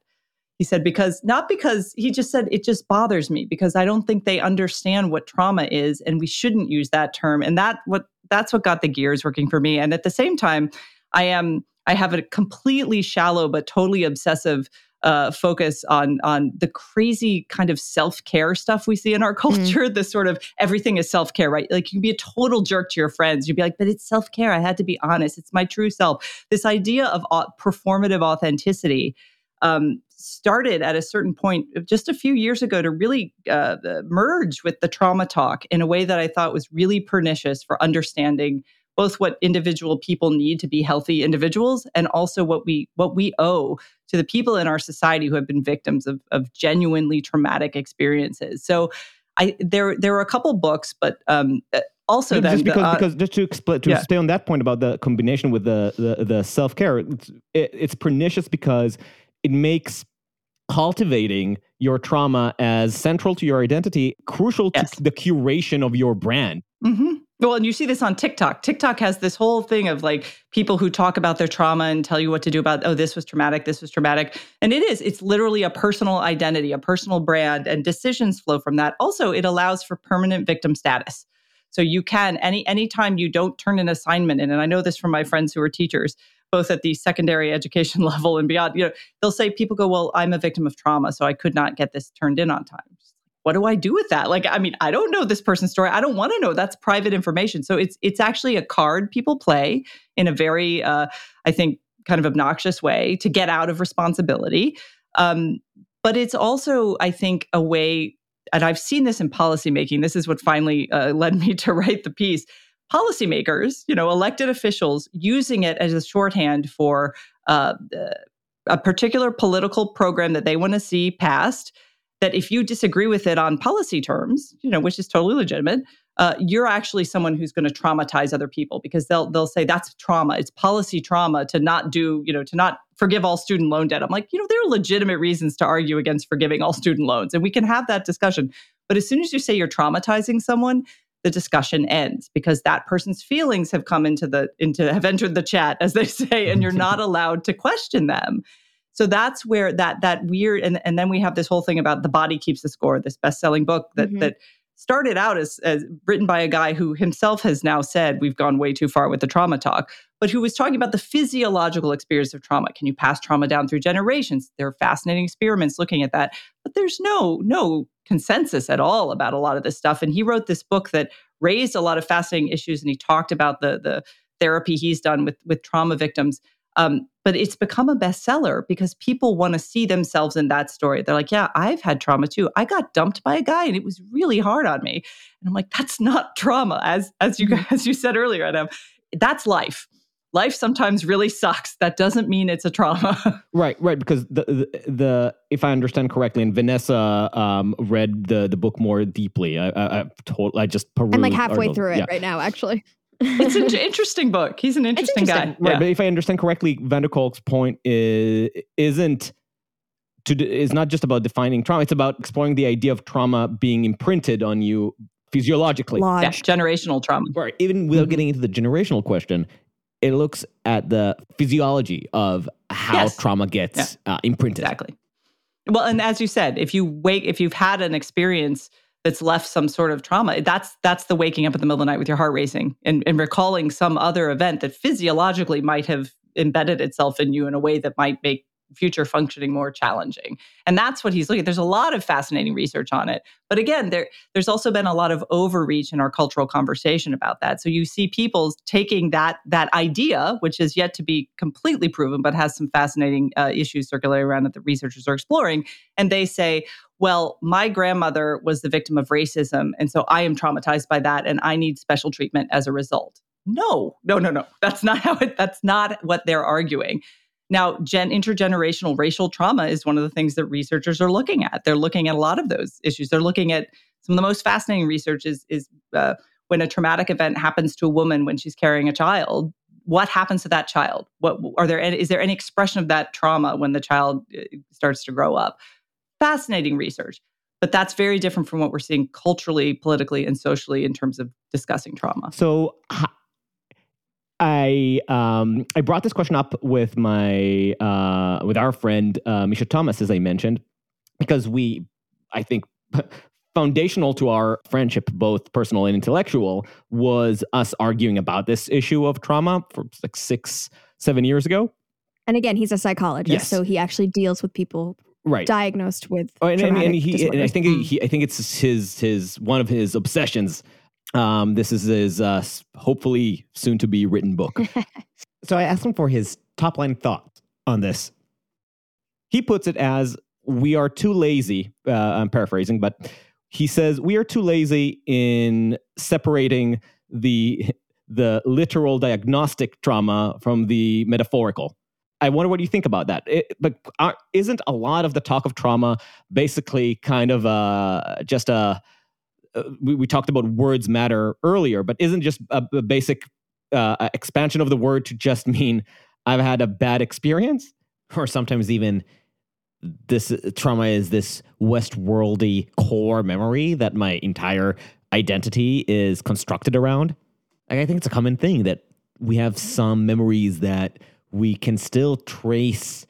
He said, because not because he just said it just bothers me because I don't think they understand what trauma is and we shouldn't use that term. And that what that's what got the gears working for me. And at the same time, I am I have a completely shallow but totally obsessive uh, focus on on the crazy kind of self care stuff we see in our mm-hmm. culture. Mm. The sort of everything is self care, right? Like you can be a total jerk to your friends. You'd be like, but it's self care. I had to be honest. It's my true self. This idea of uh, performative authenticity um, started at a certain point just a few years ago to really uh, merge with the trauma talk in a way that I thought was really pernicious for understanding both what individual people need to be healthy individuals and also what we what we owe to the people in our society who have been victims of, of genuinely traumatic experiences. So I there there were a couple books, but um, uh, also no, then just because, the, uh, because just to explain to yeah. stay on that point about the combination with the the, the self care, it's, it, it's pernicious because it makes cultivating your trauma as central to your identity crucial yes. to the curation of your brand. Mm-hmm. Well, and you see this on TikTok. TikTok has this whole thing of like people who talk about their trauma and tell you what to do about, oh, this was traumatic, this was traumatic. And it is, it's literally a personal identity, a personal brand, and decisions flow from that. Also, it allows for permanent victim status. So you can any anytime you don't turn an assignment in, and I know this from my friends who are teachers, both at the secondary education level and beyond. You know, they'll say people go, "Well, I'm a victim of trauma, so I could not get this turned in on time." What do I do with that? Like, I mean, I don't know this person's story. I don't want to know. That's private information. So it's it's actually a card people play in a very, uh, I think, kind of obnoxious way to get out of responsibility. Um, but it's also, I think, a way. And I've seen this in policymaking. This is what finally uh, led me to write the piece policymakers, you know, elected officials using it as a shorthand for uh, a particular political program that they want to see passed. That if you disagree with it on policy terms, you know, which is totally legitimate, uh, you're actually someone who's going to traumatize other people because they'll they'll say that's trauma. It's policy trauma to not do, you know, to not forgive all student loan debt. I'm like, you know, there are legitimate reasons to argue against forgiving all student loans, and we can have that discussion. But as soon as you say you're traumatizing someone, the discussion ends because that person's feelings have come into the into have entered the chat as they say and you're not allowed to question them so that's where that that weird and, and then we have this whole thing about the body keeps the score this best-selling book that mm-hmm. that started out as, as written by a guy who himself has now said we've gone way too far with the trauma talk but who was talking about the physiological experience of trauma can you pass trauma down through generations there are fascinating experiments looking at that but there's no no consensus at all about a lot of this stuff. And he wrote this book that raised a lot of fascinating issues, and he talked about the the therapy he's done with with trauma victims. Um, but it's become a bestseller because people want to see themselves in that story. They're like, "Yeah, I've had trauma too. I got dumped by a guy, and it was really hard on me." And I'm like, "That's not trauma, as as you as you said earlier, Adam. That's life." Life sometimes really sucks. That doesn't mean it's a trauma. right, right. Because the, the, the if I understand correctly, and Vanessa um, read the the book more deeply. I I, I, told, I just perused. I'm like halfway through it yeah. right now, actually. it's an interesting book. He's an interesting, interesting. guy. Right, yeah. but if I understand correctly, van der Kolk's point is isn't to is not just about defining trauma. It's about exploring the idea of trauma being imprinted on you physiologically. Yeah, generational trauma. Right. Even without mm-hmm. getting into the generational question, it looks at the physiology of how yes. trauma gets yeah. uh, imprinted. Exactly. Well, and as you said, if you wake, if you've had an experience that's left some sort of trauma, that's that's the waking up in the middle of the night with your heart racing and, and recalling some other event that physiologically might have embedded itself in you in a way that might make future functioning more challenging. And that's what he's looking at. There's a lot of fascinating research on it. But again, there, there's also been a lot of overreach in our cultural conversation about that. So you see people taking that that idea, which is yet to be completely proven, but has some fascinating uh, issues circulating around that the researchers are exploring, and they say, well, my grandmother was the victim of racism, and so I am traumatized by that, and I need special treatment as a result. No, no, no, no. That's not how it. That's not what they're arguing. Now, gen- intergenerational racial trauma is one of the things that researchers are looking at. They're looking at a lot of those issues. They're looking at some of the most fascinating research is, is uh, when a traumatic event happens to a woman when she's carrying a child. what happens to that child? What are there? Is there any expression of that trauma when the child uh, starts to grow up? Fascinating research, but that's very different from what we're seeing culturally, politically, and socially in terms of discussing trauma. So. I um, I brought this question up with my uh, with our friend uh, Misha Thomas, as I mentioned, because we, I think, foundational to our friendship, both personal and intellectual, was us arguing about this issue of trauma for like six, seven years ago. And again, he's a psychologist, yes. so he actually deals with people right diagnosed with. Oh, and, and, and he, and I think he, I think it's his his one of his obsessions. Um, this is his uh, hopefully soon to be written book. so I asked him for his top line thoughts on this. He puts it as we are too lazy. Uh, I'm paraphrasing, but he says we are too lazy in separating the the literal diagnostic trauma from the metaphorical. I wonder what you think about that. It, but are, isn't a lot of the talk of trauma basically kind of uh, just a we, we, talked about words matter earlier, but isn't just a, a basic uh, expansion of the word to just mean I've had a bad experience, or sometimes even this trauma is this Westworldy core memory that my entire identity is constructed around. Like, I think it's a common thing that we have some memories that we can still trace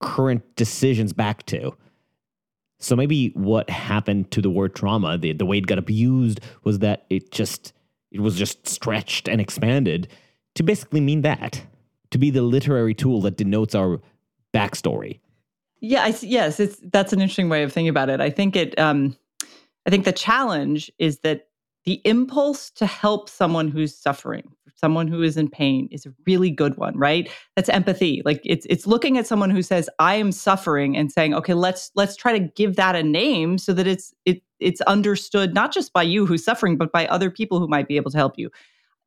current decisions back to. So maybe what happened to the word trauma, the, the way it got abused, was that it just it was just stretched and expanded to basically mean that, to be the literary tool that denotes our backstory. Yeah, I, yes, it's that's an interesting way of thinking about it. I think it. Um, I think the challenge is that the impulse to help someone who's suffering, someone who is in pain, is a really good one, right? That's empathy. Like it's it's looking at someone who says, "I am suffering," and saying, "Okay, let's let's try to give that a name so that it's it it's understood not just by you who's suffering, but by other people who might be able to help you."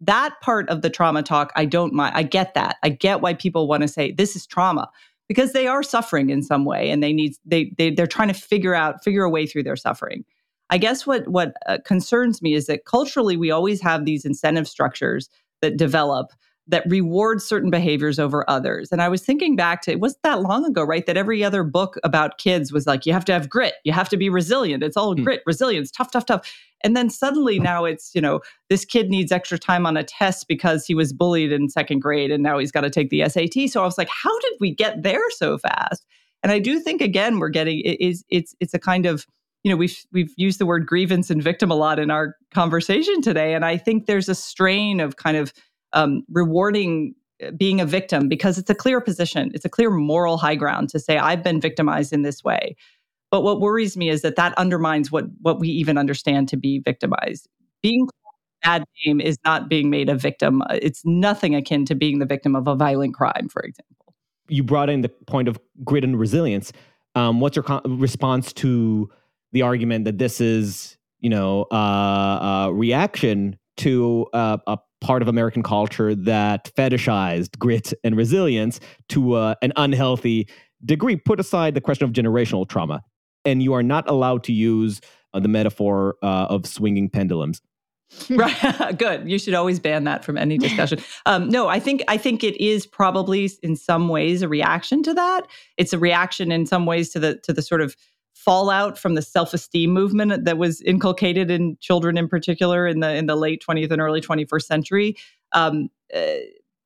That part of the trauma talk, I don't mind. I get that. I get why people want to say this is trauma because they are suffering in some way and they need they, they they're trying to figure out figure a way through their suffering i guess what what uh, concerns me is that culturally we always have these incentive structures that develop that reward certain behaviors over others. And I was thinking back to it wasn't that long ago, right? That every other book about kids was like, you have to have grit, you have to be resilient. It's all mm. grit, resilience, tough, tough, tough. And then suddenly now it's, you know, this kid needs extra time on a test because he was bullied in second grade and now he's got to take the SAT. So I was like, how did we get there so fast? And I do think again we're getting it is it's it's a kind of you know we've we've used the word grievance and victim a lot in our conversation today and I think there's a strain of kind of um, rewarding uh, being a victim because it's a clear position it's a clear moral high ground to say I've been victimized in this way but what worries me is that that undermines what what we even understand to be victimized. Being a bad name is not being made a victim. It's nothing akin to being the victim of a violent crime, for example. You brought in the point of grit and resilience. Um, what's your co- response to the argument that this is, you know, uh, a reaction to uh, a part of American culture that fetishized grit and resilience to uh, an unhealthy degree? Put aside the question of generational trauma and you are not allowed to use uh, the metaphor uh, of swinging pendulums. right good you should always ban that from any discussion um, no i think i think it is probably in some ways a reaction to that it's a reaction in some ways to the to the sort of fallout from the self-esteem movement that was inculcated in children in particular in the in the late 20th and early 21st century um, uh,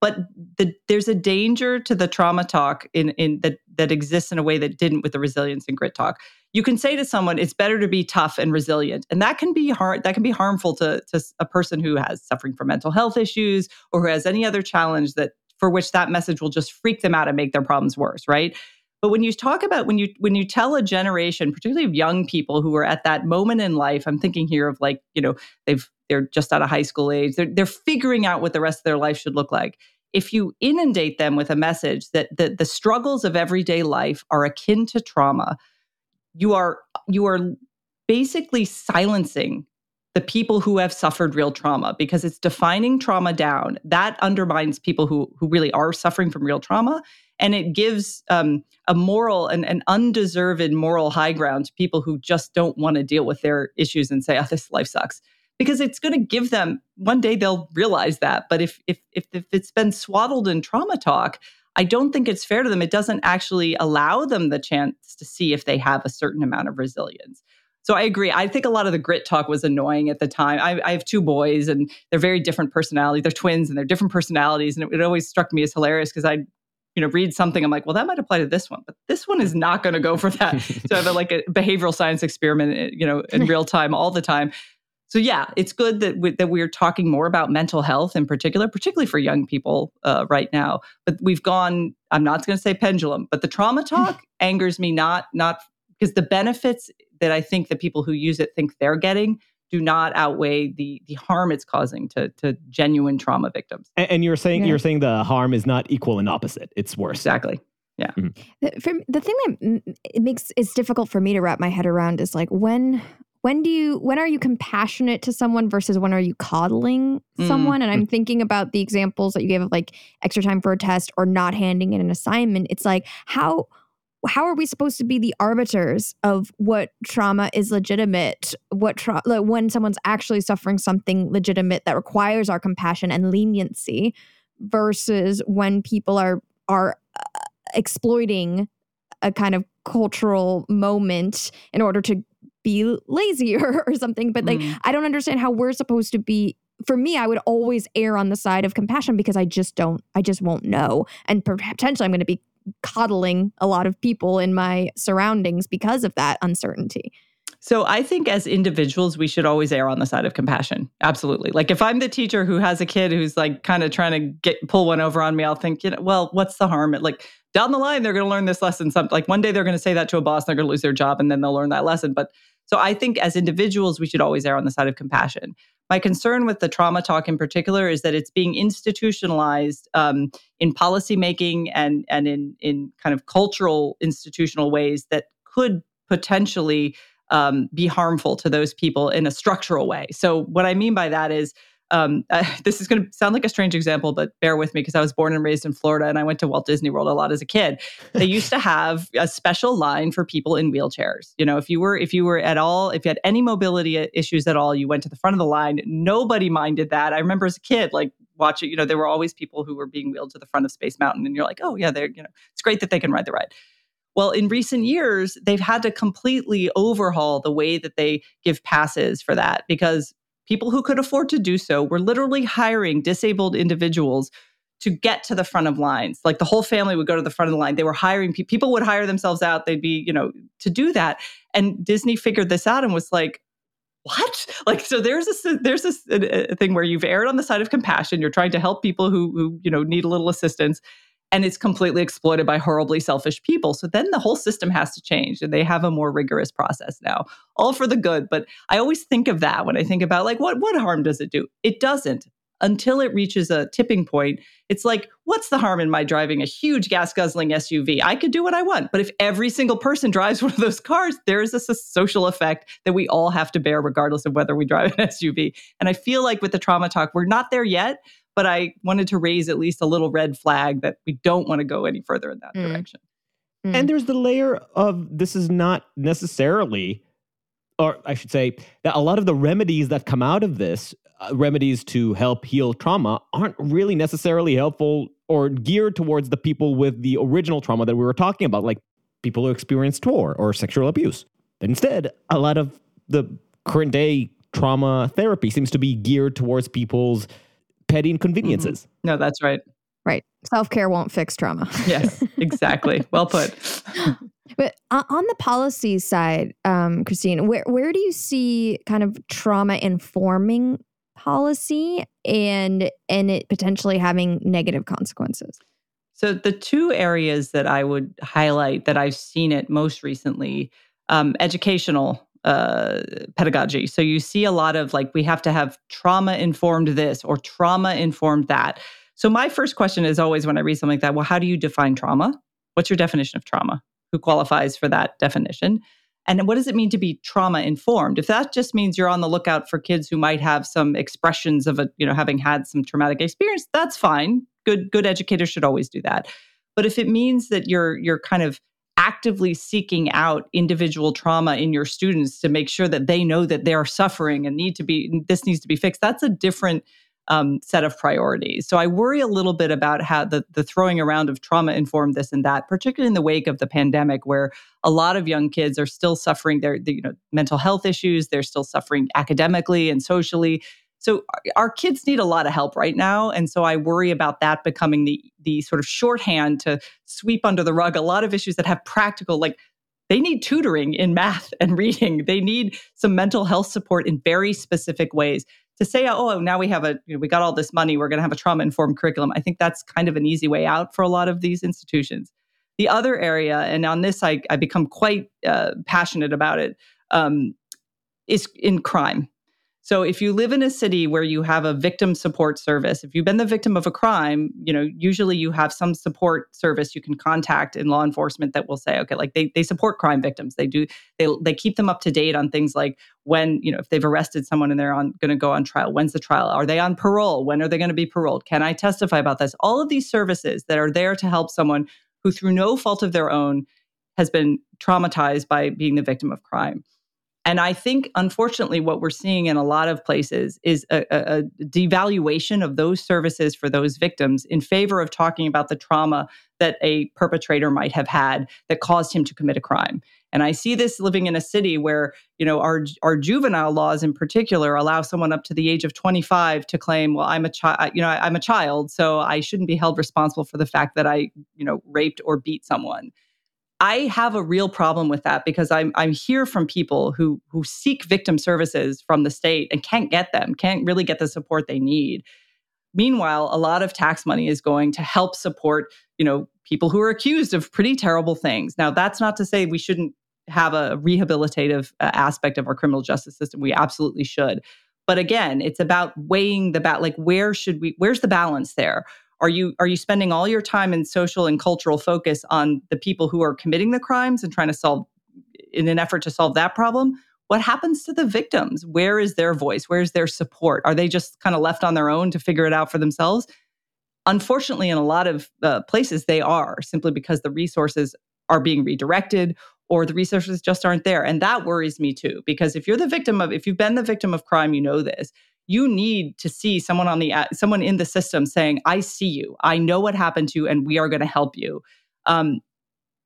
but the, there's a danger to the trauma talk in, in that that exists in a way that didn't with the resilience and grit talk. You can say to someone, "It's better to be tough and resilient," and that can be hard. That can be harmful to to a person who has suffering from mental health issues or who has any other challenge that for which that message will just freak them out and make their problems worse. Right. But when you talk about when you when you tell a generation, particularly of young people who are at that moment in life, I'm thinking here of like you know they've they're just out of high school age. They're they're figuring out what the rest of their life should look like if you inundate them with a message that the, the struggles of everyday life are akin to trauma, you are you are basically silencing the people who have suffered real trauma because it's defining trauma down. That undermines people who who really are suffering from real trauma, and it gives um, a moral and an undeserved moral high ground to people who just don't want to deal with their issues and say, "Oh, this life sucks." because it's going to give them one day they'll realize that. But if if if, if it's been swaddled in trauma talk, I don't think it's fair to them. It doesn't actually allow them the chance to see if they have a certain amount of resilience. So I agree. I think a lot of the grit talk was annoying at the time. I, I have two boys and they're very different personalities. They're twins and they're different personalities. And it, it always struck me as hilarious because I, you know, read something. I'm like, well, that might apply to this one, but this one is not going to go for that. so I have a, like a behavioral science experiment, eh, you know, in real time all the time. So yeah, it's good that we, that we're talking more about mental health in particular, particularly for young people uh, right now. But we've gone. I'm not going to say pendulum, but the trauma talk angers me not not because the benefits that I think the people who use it think they're getting do not outweigh the the harm it's causing to to genuine trauma victims. And, and you're saying yeah. you're saying the harm is not equal and opposite; it's worse. Exactly. Yeah. Mm-hmm. For, the thing that it makes it's difficult for me to wrap my head around is like when when do you when are you compassionate to someone versus when are you coddling mm. someone and i'm thinking about the examples that you gave of like extra time for a test or not handing in an assignment it's like how how are we supposed to be the arbiters of what trauma is legitimate what tra- like when someone's actually suffering something legitimate that requires our compassion and leniency versus when people are are uh, exploiting a kind of cultural moment in order to be lazy or, or something but like mm. i don't understand how we're supposed to be for me, I would always err on the side of compassion because I just don't, I just won't know. And potentially I'm going to be coddling a lot of people in my surroundings because of that uncertainty. So I think as individuals, we should always err on the side of compassion. Absolutely. Like if I'm the teacher who has a kid who's like kind of trying to get pull one over on me, I'll think, you know, well, what's the harm? like down the line, they're going to learn this lesson. Some like one day they're going to say that to a boss, and they're going to lose their job, and then they'll learn that lesson. But so I think as individuals, we should always err on the side of compassion. My concern with the trauma talk in particular is that it's being institutionalized um, in policymaking and and in in kind of cultural institutional ways that could potentially um, be harmful to those people in a structural way. So what I mean by that is um, uh, this is going to sound like a strange example, but bear with me because I was born and raised in Florida and I went to Walt Disney World a lot as a kid. They used to have a special line for people in wheelchairs. You know, if you were if you were at all if you had any mobility issues at all, you went to the front of the line. Nobody minded that. I remember as a kid, like watching. You know, there were always people who were being wheeled to the front of Space Mountain, and you're like, oh yeah, they're you know, it's great that they can ride the ride. Well, in recent years, they've had to completely overhaul the way that they give passes for that because people who could afford to do so were literally hiring disabled individuals to get to the front of lines. Like the whole family would go to the front of the line. They were hiring pe- people would hire themselves out. They'd be, you know, to do that. And Disney figured this out and was like, what? Like, so there's this there's this a, a thing where you've erred on the side of compassion. You're trying to help people who who you know need a little assistance, and it's completely exploited by horribly selfish people. So then the whole system has to change and they have a more rigorous process now, all for the good. But I always think of that when I think about like, what, what harm does it do? It doesn't until it reaches a tipping point. It's like, what's the harm in my driving a huge gas guzzling SUV? I could do what I want. But if every single person drives one of those cars, there is a social effect that we all have to bear, regardless of whether we drive an SUV. And I feel like with the trauma talk, we're not there yet, but I wanted to raise at least a little red flag that we don't want to go any further in that mm. direction. Mm. And there's the layer of this is not necessarily, or I should say, that a lot of the remedies that come out of this, uh, remedies to help heal trauma, aren't really necessarily helpful or geared towards the people with the original trauma that we were talking about, like people who experienced war or sexual abuse. But instead, a lot of the current day trauma therapy seems to be geared towards people's petty inconveniences. Mm-hmm. No, that's right. Right. Self care won't fix trauma. yes, exactly. well put. But on the policy side, um, Christine, where where do you see kind of trauma informing policy and and it potentially having negative consequences? So the two areas that I would highlight that I've seen it most recently, um, educational uh, pedagogy. So you see a lot of like, we have to have trauma informed this or trauma informed that. So my first question is always when I read something like that, well, how do you define trauma? What's your definition of trauma? Who qualifies for that definition? And what does it mean to be trauma informed? If that just means you're on the lookout for kids who might have some expressions of a, you know, having had some traumatic experience, that's fine. Good good educators should always do that. But if it means that you're you're kind of actively seeking out individual trauma in your students to make sure that they know that they're suffering and need to be this needs to be fixed. That's a different um, set of priorities. So i worry a little bit about how the, the throwing around of trauma informed this and that particularly in the wake of the pandemic where a lot of young kids are still suffering their, their you know mental health issues. They're still suffering academically and socially so our kids need a lot of help right now. And so I worry about that becoming the the sort of shorthand to sweep under the rug a lot of issues that have practical, like they need tutoring in math and reading. They need some mental health support in very specific ways. To say, oh, now we have a, you know, we got all this money, we're going to have a trauma informed curriculum. I think that's kind of an easy way out for a lot of these institutions. The other area, and on this I, I become quite uh, passionate about it, um, is in crime. So if you live in a city where you have a victim support service, if you've been the victim of a crime, you know, usually you have some support service you can contact in law enforcement that will say, okay, like they, they support crime victims. They do, they, they keep them up to date on things like when, you know, if they've arrested someone and they're on going to go on trial, when's the trial? Are they on parole? When are they going to be paroled? Can I testify about this? All of these services that are there to help someone who through no fault of their own has been traumatized by being the victim of crime. And I think, unfortunately, what we're seeing in a lot of places is a, a, a, devaluation of those services for those victims in favor of talking about the trauma that a perpetrator might have had that caused him to commit a crime. And I see this living in a city where, you know, our our juvenile laws in particular allow someone up to the age of 25 to claim, well, I'm a child, you know, I'm a child, so I shouldn't be held responsible for the fact that I, you know, raped or beat someone. I have a real problem with that because I'm I'm here from people who who seek victim services from the state and can't get them, can't really get the support they need. Meanwhile, a lot of tax money is going to help support, you know, people who are accused of pretty terrible things. Now, that's not to say we shouldn't have a rehabilitative uh, aspect of our criminal justice system. We absolutely should. But again, it's about weighing the bat like where should we where's the balance there? Are you are you spending all your time in social and cultural focus on the people who are committing the crimes and trying to solve in an effort to solve that problem? What happens to the victims? Where is their voice? Where's their support? Are they just kind of left on their own to figure it out for themselves? Unfortunately, in a lot of uh, places, they are simply because the resources are being redirected or the resources just aren't there. And that worries me too, because if you're the victim of, if you've been the victim of crime, you know this you need to see someone on the someone in the system saying i see you. I know what happened to you and we are going to help you. Um,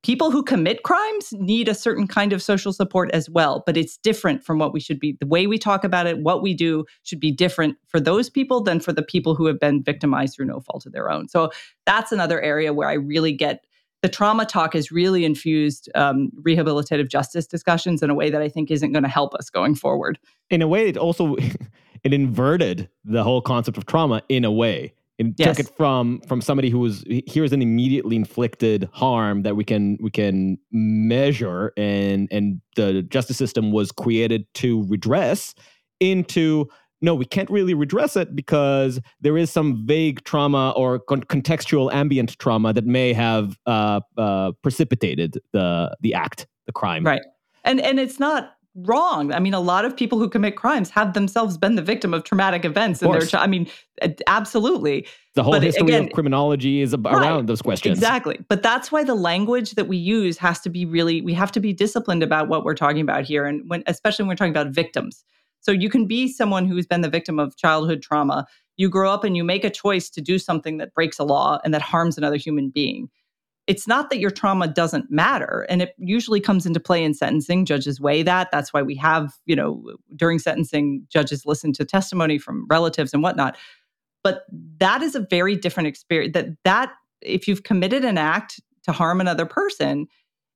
people who commit crimes need a certain kind of social support as well but it's different from what we should be the way we talk about it what we do should be different for those people than for the people who have been victimized through no fault of their own. So that's another area where i really get the trauma talk has really infused um, rehabilitative justice discussions in a way that i think isn't going to help us going forward. In a way it also it inverted the whole concept of trauma in a way. It yes. took it from from somebody who was here's an immediately inflicted harm that we can we can measure and and the justice system was created to redress into no, we can't really redress it because there is some vague trauma or con- contextual ambient trauma that may have uh, uh, precipitated the the act, the crime. Right, and and it's not wrong. I mean, a lot of people who commit crimes have themselves been the victim of traumatic events in their. Ch- I mean, eh, absolutely. The whole but history again, of criminology is ab- right, around those questions. Exactly. But that's why the language that we use has to be really. We have to be disciplined about what we're talking about here, and when, especially when we're talking about victims. So you can be someone who's been the victim of childhood trauma. You grow up and you make a choice to do something that breaks a law and that harms another human being it's not that your trauma doesn't matter and it usually comes into play in sentencing judges weigh that that's why we have you know during sentencing judges listen to testimony from relatives and whatnot but that is a very different experience that that if you've committed an act to harm another person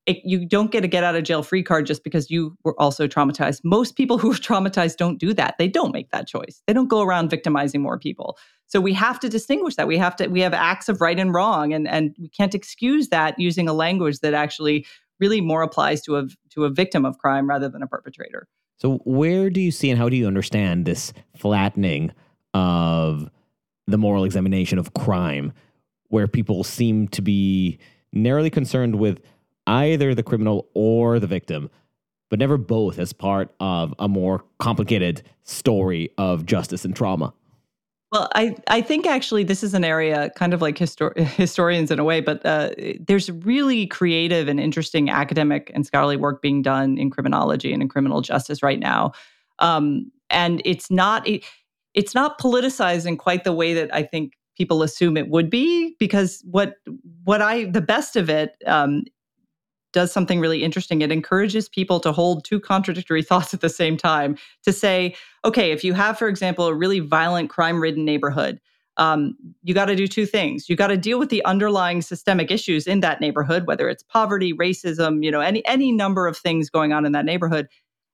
it, you don't get a get out of jail free card just because you were also traumatized. Most people who are traumatized don't do that. They don't make that choice. They don't go around victimizing more people. So we have to distinguish that. We have to we have acts of right and wrong, and and we can't excuse that using a language that actually really more applies to a to a victim of crime rather than a perpetrator. So where do you see and how do you understand this flattening of the moral examination of crime, where people seem to be narrowly concerned with either the criminal or the victim, but never both as part of a more complicated story of justice and trauma? Well, I, I think actually this is an area kind of like histor- historians in a way, but uh, there's really creative and interesting academic and scholarly work being done in criminology and in criminal justice right now. Um, and it's not it, it's not politicized in quite the way that I think people assume it would be because what what I the best of it um, does something really interesting. It encourages people to hold two contradictory thoughts at the same time to say, okay, if you have, for example, a really violent, crime ridden neighborhood, um, you got to do two things. You got to deal with the underlying systemic issues in that neighborhood, whether it's poverty, racism, you know, any any number of things going on in that neighborhood.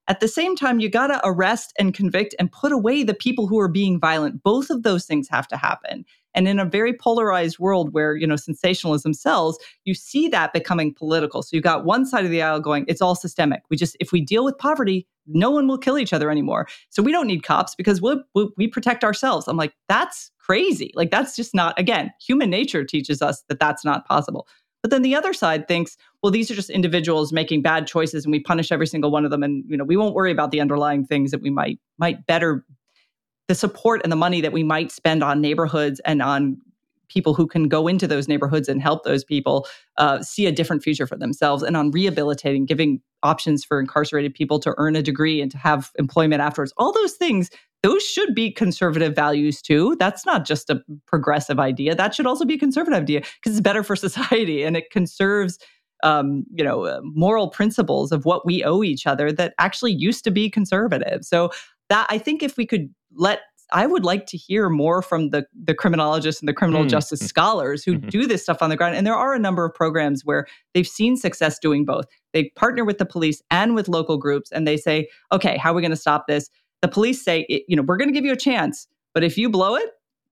At the same time, you got to arrest and convict and put away the people who are being violent. Both of those things have to happen. And in a very polarized world where, you know, sensationalism sells, you see that becoming political. So you've got one side of the aisle going, it's all systemic. We just, if we deal with poverty, no one will kill each other anymore. So we don't need cops because we'll, we we protect ourselves. I'm like, that's crazy. Like, that's just not, again, human nature teaches us that that's not possible. But then the other side thinks, well, these are just individuals making bad choices and we punish every single one of them. And, you know, we won't worry about the underlying things that we might, might better the support and the money that we might spend on neighborhoods and on people who can go into those neighborhoods and help those people uh, see a different future for themselves and on rehabilitating giving options for incarcerated people to earn a degree and to have employment afterwards. All those things those should be conservative values too. That's not just a progressive idea. That should also be a conservative idea because it's better for society and it conserves um, you know uh, moral principles of what we owe each other that actually used to be conservative. So that i think if we could let I would like to hear more from the the criminologists and the criminal mm. justice scholars who mm-hmm. do this stuff on the ground. And there are a number of programs where they've seen success doing both. They partner with the police and with local groups, and they say, "Okay, how are we going to stop this?" The police say, "You know, we're going to give you a chance, but if you blow it."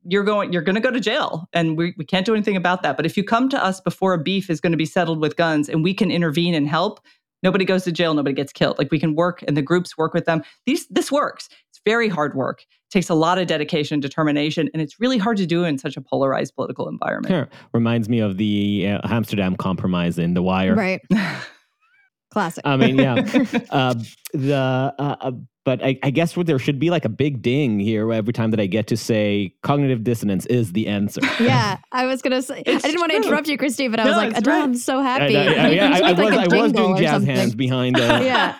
You're going. You're going to go to jail, and we, we can't do anything about that. But if you come to us before a beef is going to be settled with guns, and we can intervene and help, nobody goes to jail nobody gets killed like we can work and the groups work with them these this works very hard work takes a lot of dedication and determination and it's really hard to do in such a polarized political environment sure. reminds me of the uh, Hamsterdam compromise in the wire right classic i mean yeah uh, the uh, uh but I, I, guess there should be like a big ding here every time that I get to say cognitive dissonance is the answer. Yeah, I was gonna say it's I didn't true. want to interrupt you, Christy, but I no, was like, Adele, right. I'm so happy. I, I, yeah, I, was, like was doing jazz hands behind. Uh, yeah,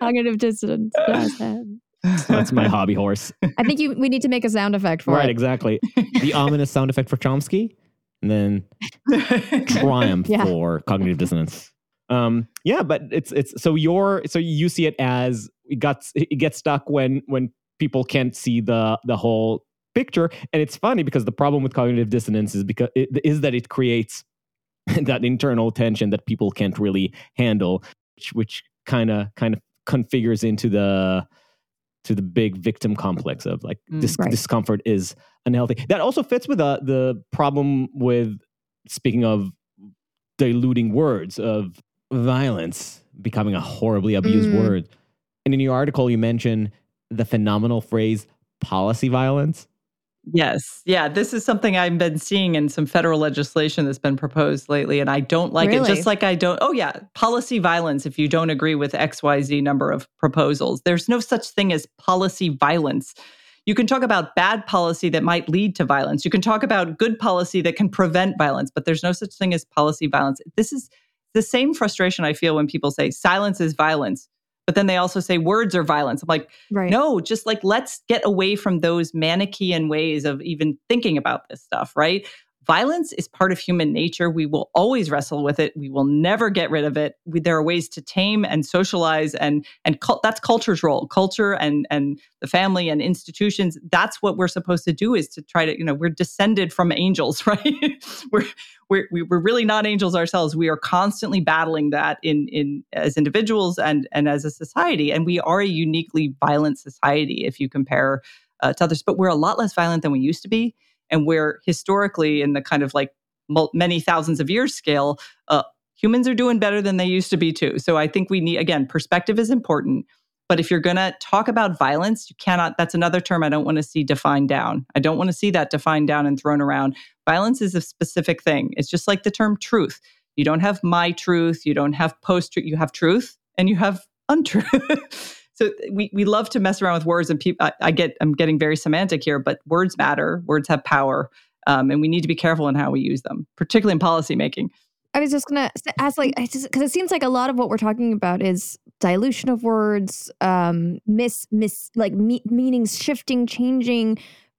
cognitive dissonance, jazz hands. That's my hobby horse. I think you we need to make a sound effect for right, it. exactly. The ominous sound effect for Chomsky, and then triumph yeah. for cognitive dissonance. Um, yeah, but it's it's so you're so you see it as it got it gets stuck when when people can't see the the whole picture, and it's funny because the problem with cognitive dissonance is because it, is that it creates that internal tension that people can't really handle, which, which kind of kind of configures into the to the big victim complex of like mm, dis- right. discomfort is unhealthy. That also fits with the the problem with speaking of diluting words of violence becoming a horribly abused mm. word. And in your article, you mention the phenomenal phrase policy violence. Yes. Yeah. This is something I've been seeing in some federal legislation that's been proposed lately. And I don't like really? it. Just like I don't, oh, yeah, policy violence if you don't agree with XYZ number of proposals. There's no such thing as policy violence. You can talk about bad policy that might lead to violence. You can talk about good policy that can prevent violence, but there's no such thing as policy violence. This is the same frustration I feel when people say silence is violence, but then they also say words are violence. I'm like, right. no, just like let's get away from those manichean ways of even thinking about this stuff, right? Violence is part of human nature. We will always wrestle with it. We will never get rid of it. We, there are ways to tame and socialize, and and that's culture's role. Culture and and the family and institutions. That's what we're supposed to do. Is to try to you know we're descended from angels, right? we're we're we're really not angels ourselves. We are constantly battling that in in as individuals and and as a society, and we are a uniquely violent society if you compare uh, to others. But we're a lot less violent than we used to be and where historically in the kind of like many thousands of years scale uh, humans are doing better than they used to be too. So i think we need again perspective is important but if you're going to talk about violence you cannot that's another term i don't want to see defined down. I don't want to see that defined down and thrown around. Violence is a specific thing. It's just like the term truth. You don't have my truth you don't have post truth you have truth and you have untruth so we, we love to mess around with words and people I, I, get i'm getting very semantic here but words matter words have power um, and we need to be careful in how we use them particularly in policy making i was just gonna ask like because it seems like a lot of what we're talking about is dilution of words um miss miss like me- meanings shifting changing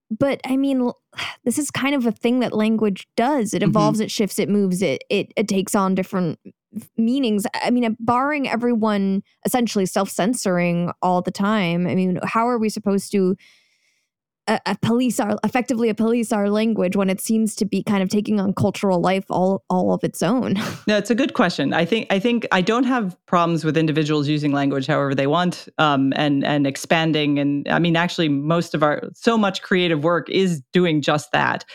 but i mean this is kind of a thing that language does it mm-hmm. evolves mm-hmm. it shifts it moves it, it it takes on different meanings i mean barring everyone essentially self-censoring all the time i mean how are we supposed to a, a police our effectively a police our language when it seems to be kind of taking on cultural life all all of its own? No it's a good question. I think i think i don't have problems with individuals using language however they want um, and and expanding and i mean actually most of our so much creative work is doing just that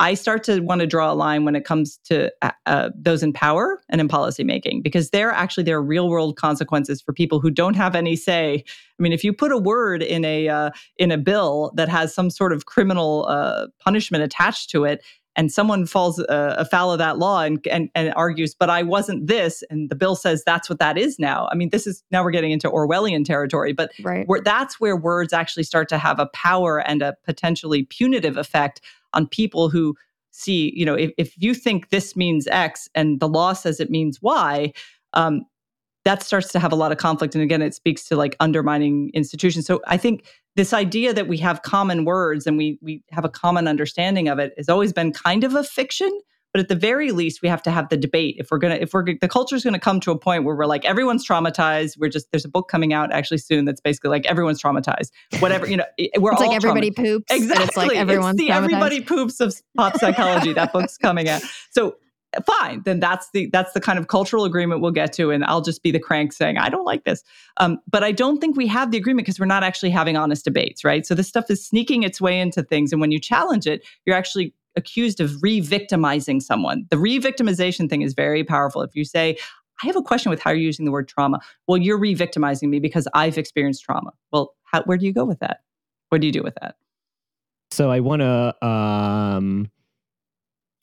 I start to want to draw a line when it comes to uh, uh, those in power and in policymaking because there actually there are real world consequences for people who don't have any say. I mean, if you put a word in a uh, in a bill that has some sort of criminal uh, punishment attached to it, and someone falls uh, afoul of that law and, and, and argues, but I wasn't this, and the bill says that's what that is now. I mean, this is now we're getting into Orwellian territory, but right. that's where words actually start to have a power and a potentially punitive effect on people who see, you know, if, if you think this means X and the law says it means Y, um, that starts to have a lot of conflict. And again, it speaks to like undermining institutions. So I think this idea that we have common words and we we have a common understanding of it has always been kind of a fiction but at the very least we have to have the debate. If we're gonna if we're the culture is gonna come to a point where we're like everyone's traumatized. We're just there's a book coming out actually soon that's basically like everyone's traumatized. Whatever you know we're it's all like everybody poops exactly it's like everyone's it's the everybody poops of pop psychology. That book's coming out. So fine. Then that's the that's the kind of cultural agreement we'll get to and i'll just be the crank saying i don't like this. Um, but i don't think we have the agreement because we're not actually having honest debates right? So this stuff is sneaking its way into things and when you challenge it you're actually accused of re-victimizing someone. The re-victimization thing is very powerful. If you say, I have a question with how you're using the word trauma. Well, you're re-victimizing me because I've experienced trauma. Well, how, where do you go with that? What do you do with that? So I want to um,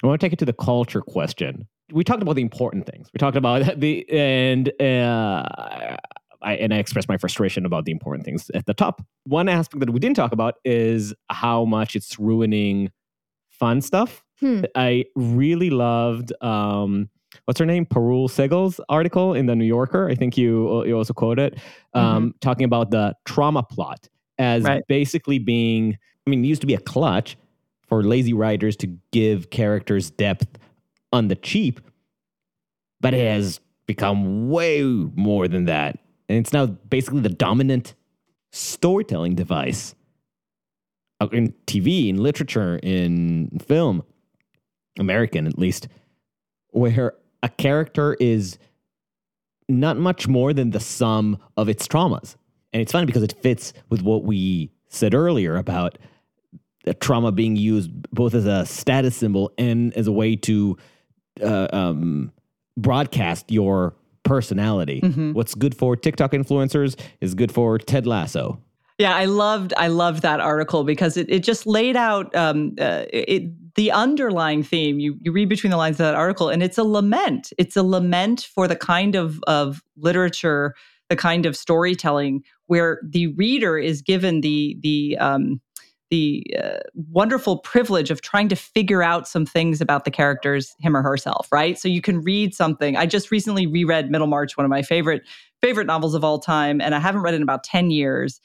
I want to take it to the culture question. We talked about the important things. We talked about the and uh, I and I expressed my frustration about the important things at the top. One aspect that we didn't talk about is how much it's ruining fun stuff. Hmm. I really loved um, what's her name, Parul Sehgal's article in the New Yorker. I think you you also quoted um, mm-hmm. talking about the trauma plot as right. basically being. I mean, it used to be a clutch for lazy writers to give characters depth on the cheap, but it has become way more than that, and it's now basically the dominant storytelling device uh, in TV, in literature, in film, American at least, where a character is not much more than the sum of its traumas. And it's funny because it fits with what we said earlier about the trauma being used both as a status symbol and as a way to uh, um, broadcast your personality. Mm-hmm. What's good for TikTok influencers is good for Ted Lasso. Yeah, I loved I loved that article because it, it just laid out um, uh, it, the underlying theme. You you read between the lines of that article, and it's a lament. It's a lament for the kind of of literature, the kind of storytelling where the reader is given the the um, the uh, wonderful privilege of trying to figure out some things about the characters, him or herself, right? So you can read something. I just recently reread Middlemarch, one of my favorite favorite novels of all time, and I haven't read it in about ten years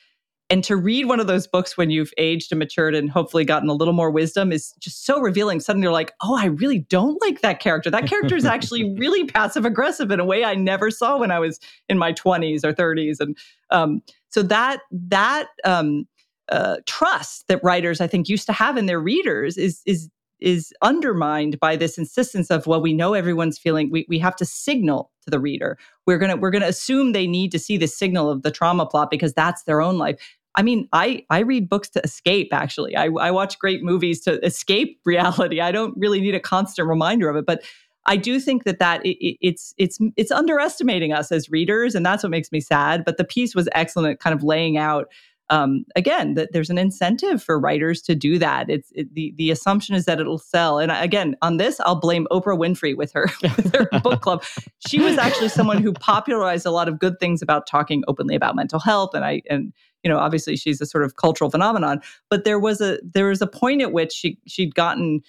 and to read one of those books when you've aged and matured and hopefully gotten a little more wisdom is just so revealing. Suddenly you're like, oh, I really don't like that character. That character is actually really passive aggressive in a way I never saw when I was in my 20s or 30s. And um, so that that um, uh, trust that writers I think used to have in their readers is is is undermined by this insistence of well we know everyone's feeling we, we have to signal to the reader we're gonna we're gonna assume they need to see the signal of the trauma plot because that's their own life I mean, I I read books to escape. Actually, I, I watch great movies to escape reality. I don't really need a constant reminder of it, but I do think that that it, it's it's it's underestimating us as readers, and that's what makes me sad. But the piece was excellent, kind of laying out um, again, that there's an incentive for writers to do that. It's it, the the assumption is that it'll sell. And again, on this, I'll blame Oprah Winfrey with her, with her book club. She was actually someone who popularized a lot of good things about talking openly about mental health. And I and you know, obviously she's a sort of cultural phenomenon. But there was a there was a point at which she she'd gotten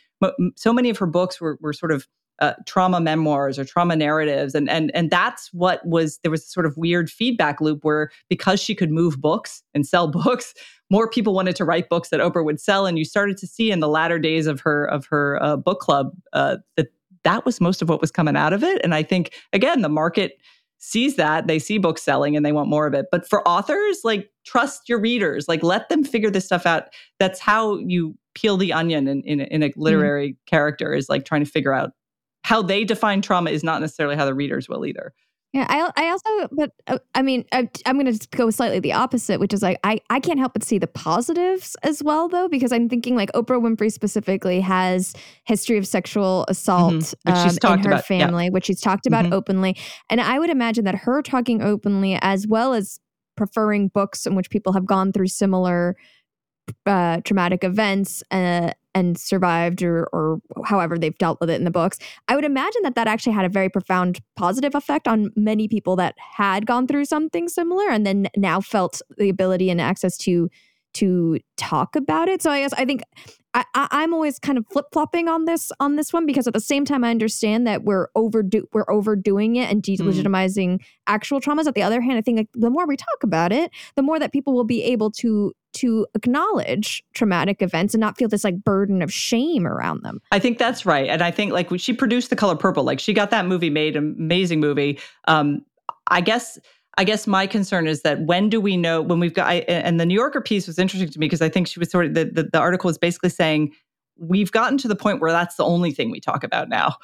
so many of her books were were sort of uh, trauma memoirs or trauma narratives. And and and that's what was there was a sort of weird feedback loop where because she could move books and sell books more people wanted to write books that Oprah would sell. And you started to see in the latter days of her of her uh, book club uh, that that was most of what was coming out of it. And I think again the market sees that. They see books selling and they want more of it. But for authors like trust your readers. Like let them figure this stuff out. That's how you peel the onion in, in, in a mm-hmm. literary mm. character is like trying to figure out how they define trauma is not necessarily how the readers will either. Yeah, I, I also, but uh, I mean, I, am going to go slightly the opposite, which is like, I, I can't help but see the positives as well, though, because I'm thinking like Oprah Winfrey specifically has history of sexual assault mm-hmm. um, in her about, family, yeah. which she's talked about mm-hmm. openly. And I would imagine that her talking openly, as well as preferring books in which people have gone through similar uh, traumatic events uh, and survived or, or however they've dealt with it in the books. I would imagine that that actually had a very profound positive effect on many people that had gone through something similar and then now felt the ability and access to to talk about it so i guess i think I, am always kind of flip flopping on this on this one because at the same time I understand that we're overdo we're overdoing it and mm. delegitimizing mm. actual traumas. At the other hand, I think like, the more we talk about it, the more that people will be able to to acknowledge traumatic events and not feel this like burden of shame around them. I think that's right, and I think like she produced The Color Purple, like she got that movie made, amazing movie. Um, I guess. I guess my concern is that when do we know when we've got I, and the New Yorker piece was interesting to me because I think she was sort of the, the, the article was basically saying we've gotten to the point where that's the only thing we talk about now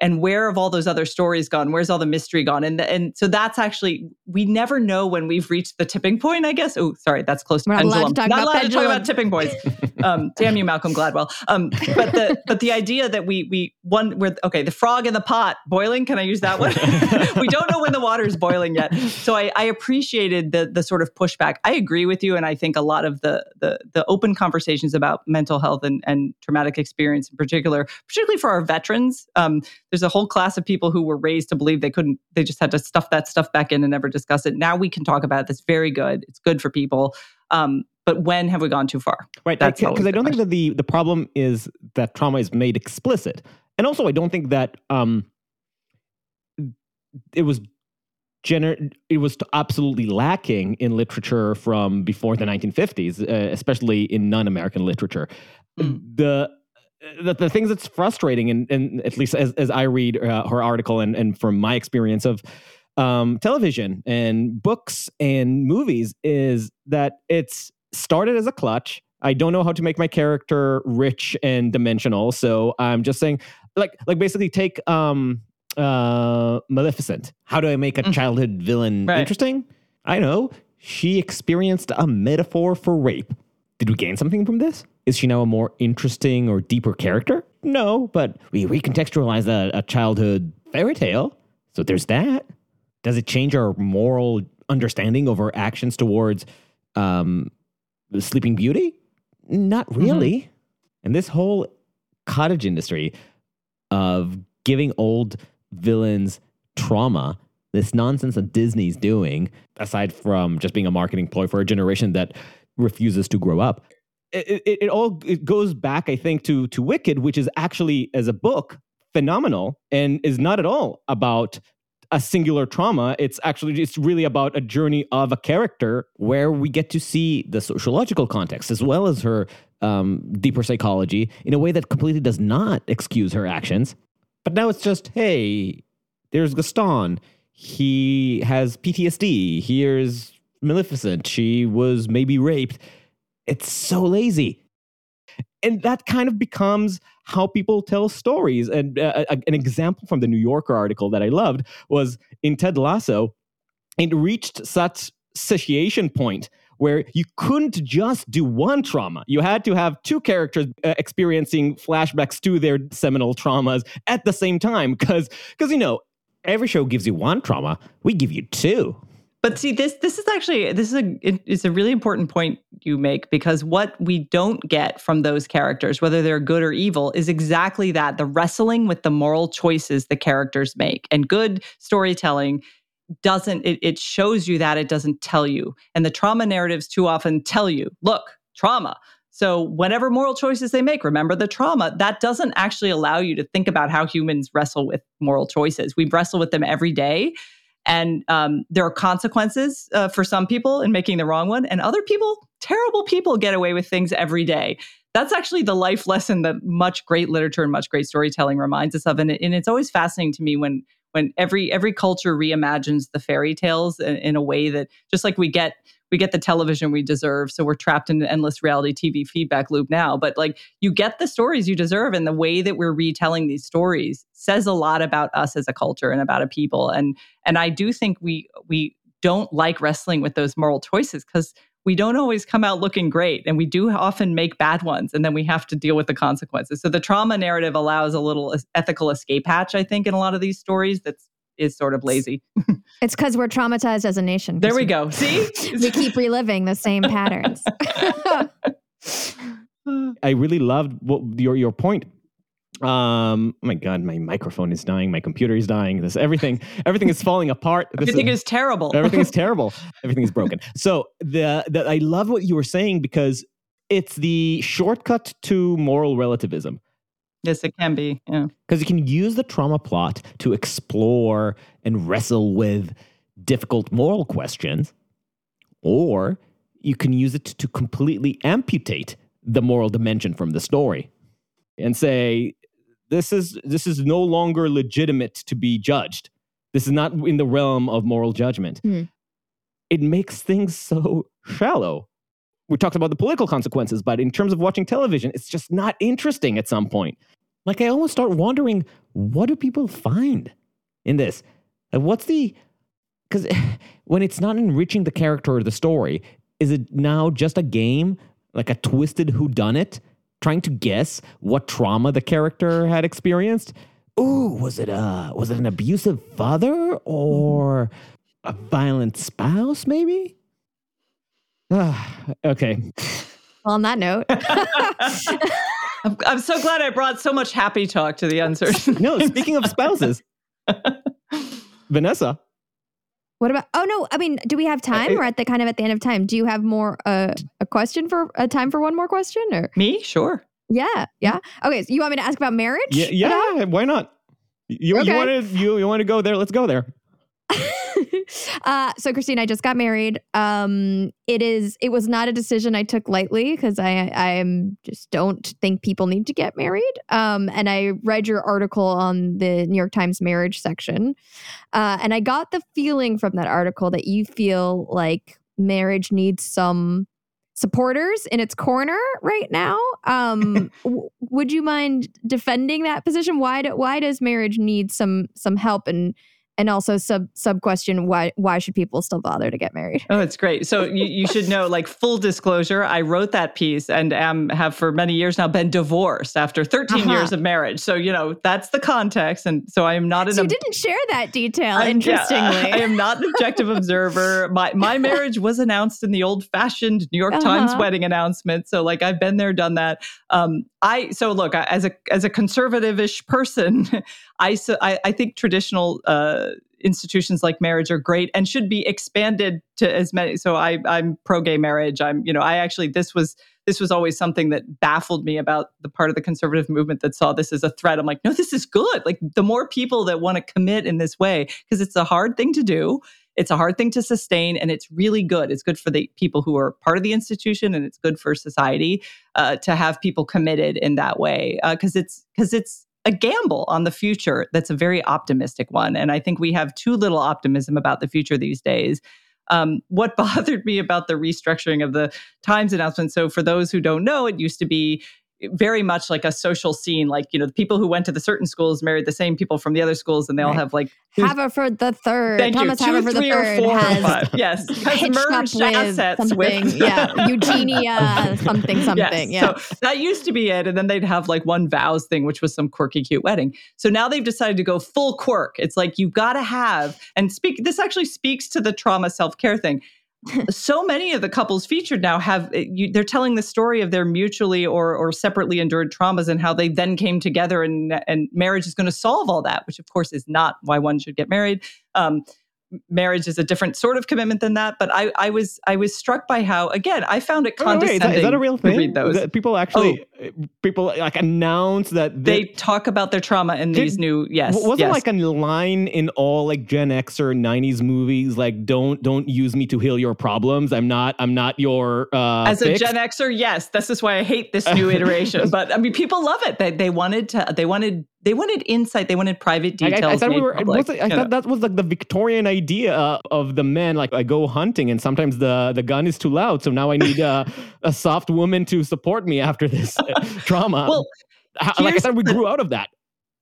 and where have all those other stories gone? Where's all the mystery gone? And and so that's actually we never know when we've reached the tipping point i guess. Oh sorry that's close to We're pendulum not allowed to talk, not about, allowed pendulum. to talk about tipping points. Um, damn you malcolm gladwell. Um, but the but the idea that we we one we're okay the frog in the pot boiling? Can i use that one? We don't know when the water is boiling yet. So I, I appreciated the the sort of pushback. I agree with you and i think a lot of the the the open conversations about mental health and and traumatic experience in particular particularly for our veterans um, there's a whole class of people who were raised to believe they couldn't, they just had to stuff that stuff back in and never discuss it. Now we can talk about it. That's very good. It's good for people. Um, but when have we gone too far? Right. Because I, don't think that the, the problem is that trauma is made explicit. And also, I don't think that um, it was gener- it was absolutely lacking in literature from before the 1950s, uh, especially in non-American literature. Mm. The the, the things that's frustrating, and, and at least as, as I read uh, her article and, and from my experience of um, television and books and movies, is that it's started as a clutch. I don't know how to make my character rich and dimensional, so I'm just saying, like, like basically take um, uh, Maleficent. How do I make a mm. childhood villain right. interesting? I know she experienced a metaphor for rape. Did we gain something from this? Is she now a more interesting or deeper character? No, but we recontextualize a, a childhood fairy tale. So there's that. Does it change our moral understanding of our actions towards um, Sleeping Beauty? Not mm-hmm. really. Mm-hmm. And this whole cottage industry of giving old villains trauma, this nonsense that Disney's doing, aside from just being a marketing ploy for a generation that refuses to grow up, it, it, it all it goes back, I think, to to Wicked, which is actually as a book phenomenal and is not at all about a singular trauma. It's actually it's really about a journey of a character where we get to see the sociological context as well as her um, deeper psychology in a way that completely does not excuse her actions. But now it's just, hey, there's Gaston. He has PTSD. Here's Maleficent. She was maybe raped. It's so lazy. And that kind of becomes how people tell stories. And uh, an example from the New Yorker article that I loved was in Ted Lasso, it reached such satiation point where you couldn't just do one trauma. You had to have two characters uh, experiencing flashbacks to their seminal traumas at the same time. Because, because you know, every show gives you one trauma, we give you two. But see, this this is actually this is a it, it's a really important point you make because what we don't get from those characters, whether they're good or evil, is exactly that the wrestling with the moral choices the characters make. And good storytelling doesn't it, it shows you that it doesn't tell you. And the trauma narratives too often tell you, look, trauma. So, whatever moral choices they make, remember the trauma. That doesn't actually allow you to think about how humans wrestle with moral choices. We wrestle with them every day. And um, there are consequences uh, for some people in making the wrong one, and other people, terrible people, get away with things every day. That's actually the life lesson that much great literature and much great storytelling reminds us of. And, and it's always fascinating to me when when every every culture reimagines the fairy tales in, in a way that just like we get we get the television we deserve. So we're trapped in an endless reality TV feedback loop now. But like you get the stories you deserve, and the way that we're retelling these stories says a lot about us as a culture and about a people. And and I do think we we don't like wrestling with those moral choices because we don't always come out looking great and we do often make bad ones and then we have to deal with the consequences so the trauma narrative allows a little ethical escape hatch i think in a lot of these stories that's is sort of lazy. it's because we're traumatized as a nation. There we go. See? we keep reliving the same patterns. I really loved what, your your point. Um, oh my God, my microphone is dying. My computer is dying. This everything, everything is falling apart. This everything is, is terrible. Everything is terrible. everything is broken. So the, the I love what you were saying because it's the shortcut to moral relativism. Yes, it can be. Yeah. Because you can use the trauma plot to explore and wrestle with difficult moral questions, or you can use it to completely amputate the moral dimension from the story and say this is this is no longer legitimate to be judged. This is not in the realm of moral judgment. Mm. It makes things so shallow. We talked about the political consequences, but in terms of watching television, it's just not interesting at some point. Like I almost start wondering, what do people find in this? Like what's the because when it's not enriching the character or the story, is it now just a game, like a twisted whodunit, trying to guess what trauma the character had experienced? Ooh, was it a was it an abusive father or a violent spouse? Maybe. Ah, okay. Well, on that note. I'm, I'm so glad I brought so much happy talk to the uncertain. no, speaking of spouses, Vanessa. What about? Oh no, I mean, do we have time? Uh, We're at the kind of at the end of time. Do you have more uh, a question for a time for one more question or me? Sure. Yeah, yeah. Okay, so you want me to ask about marriage? Yeah, yeah. Why not? You okay. you want to you you want to go there? Let's go there. uh, so Christine, I just got married. Um, it is it was not a decision I took lightly because I I am just don't think people need to get married. Um, and I read your article on the New York Times marriage section, uh, and I got the feeling from that article that you feel like marriage needs some supporters in its corner right now. Um, w- would you mind defending that position? Why do, why does marriage need some some help and and also sub sub question why why should people still bother to get married? Oh it's great. So you, you should know like full disclosure i wrote that piece and am have for many years now been divorced after 13 uh-huh. years of marriage. So you know that's the context. And so i am not an so you didn't share that detail I'm, interestingly. Yeah, i am not an objective observer. My my marriage was announced in the old fashioned new york uh-huh. times wedding announcement. So like i've been there done that. Um i so look as a as a conservative-ish person I, I, I think traditional uh, institutions like marriage are great and should be expanded to as many. So I, I'm pro gay marriage. I'm, you know, I actually this was this was always something that baffled me about the part of the conservative movement that saw this as a threat. I'm like, no, this is good. Like the more people that want to commit in this way, because it's a hard thing to do. It's a hard thing to sustain, and it's really good. It's good for the people who are part of the institution, and it's good for society uh, to have people committed in that way. Because uh, it's because it's a gamble on the future that's a very optimistic one. And I think we have too little optimism about the future these days. Um, what bothered me about the restructuring of the Times announcement. So, for those who don't know, it used to be very much like a social scene. Like, you know, the people who went to the certain schools married the same people from the other schools, and they all Right. have like Haverford the third. Thank Thomas you. Two, Haverford the three, or third four, or five. Yes, has merged with assets something. with yeah, Eugenia something something. Yes. Yeah. So that used to be it. And then they'd have like one vows thing, which was some quirky, cute wedding. So now they've decided to go full quirk. It's like you've got to have, and speak, this actually speaks to the trauma self care thing. So many of the couples featured now have eh, you, they're telling the story of their mutually or or separately endured traumas and how they then came together and and marriage is going to solve all that which of course is not why one should get married um, marriage is a different sort of commitment than that but i i was i was struck by how again i found it Wait, wait, wait, is, that, is that a real to thing? read those. People actually, uh, people like announce that they talk about their trauma in these new yes wasn't yes. like a line in all like Gen X or '90s movies like "Don't don't use me to heal your problems. I'm not I'm not your uh, as a fix." Gen Xer, yes, this is why I hate this new iteration. But I mean, people love it. They they wanted to. They wanted they wanted insight. They wanted private I- I- details. I, thought we were. public, I thought that was like the Victorian idea uh, of the men. Like I go hunting, and sometimes the the gun is too loud, so now I need uh, a soft woman to support me after this trauma. Well, like I said, we grew out of that.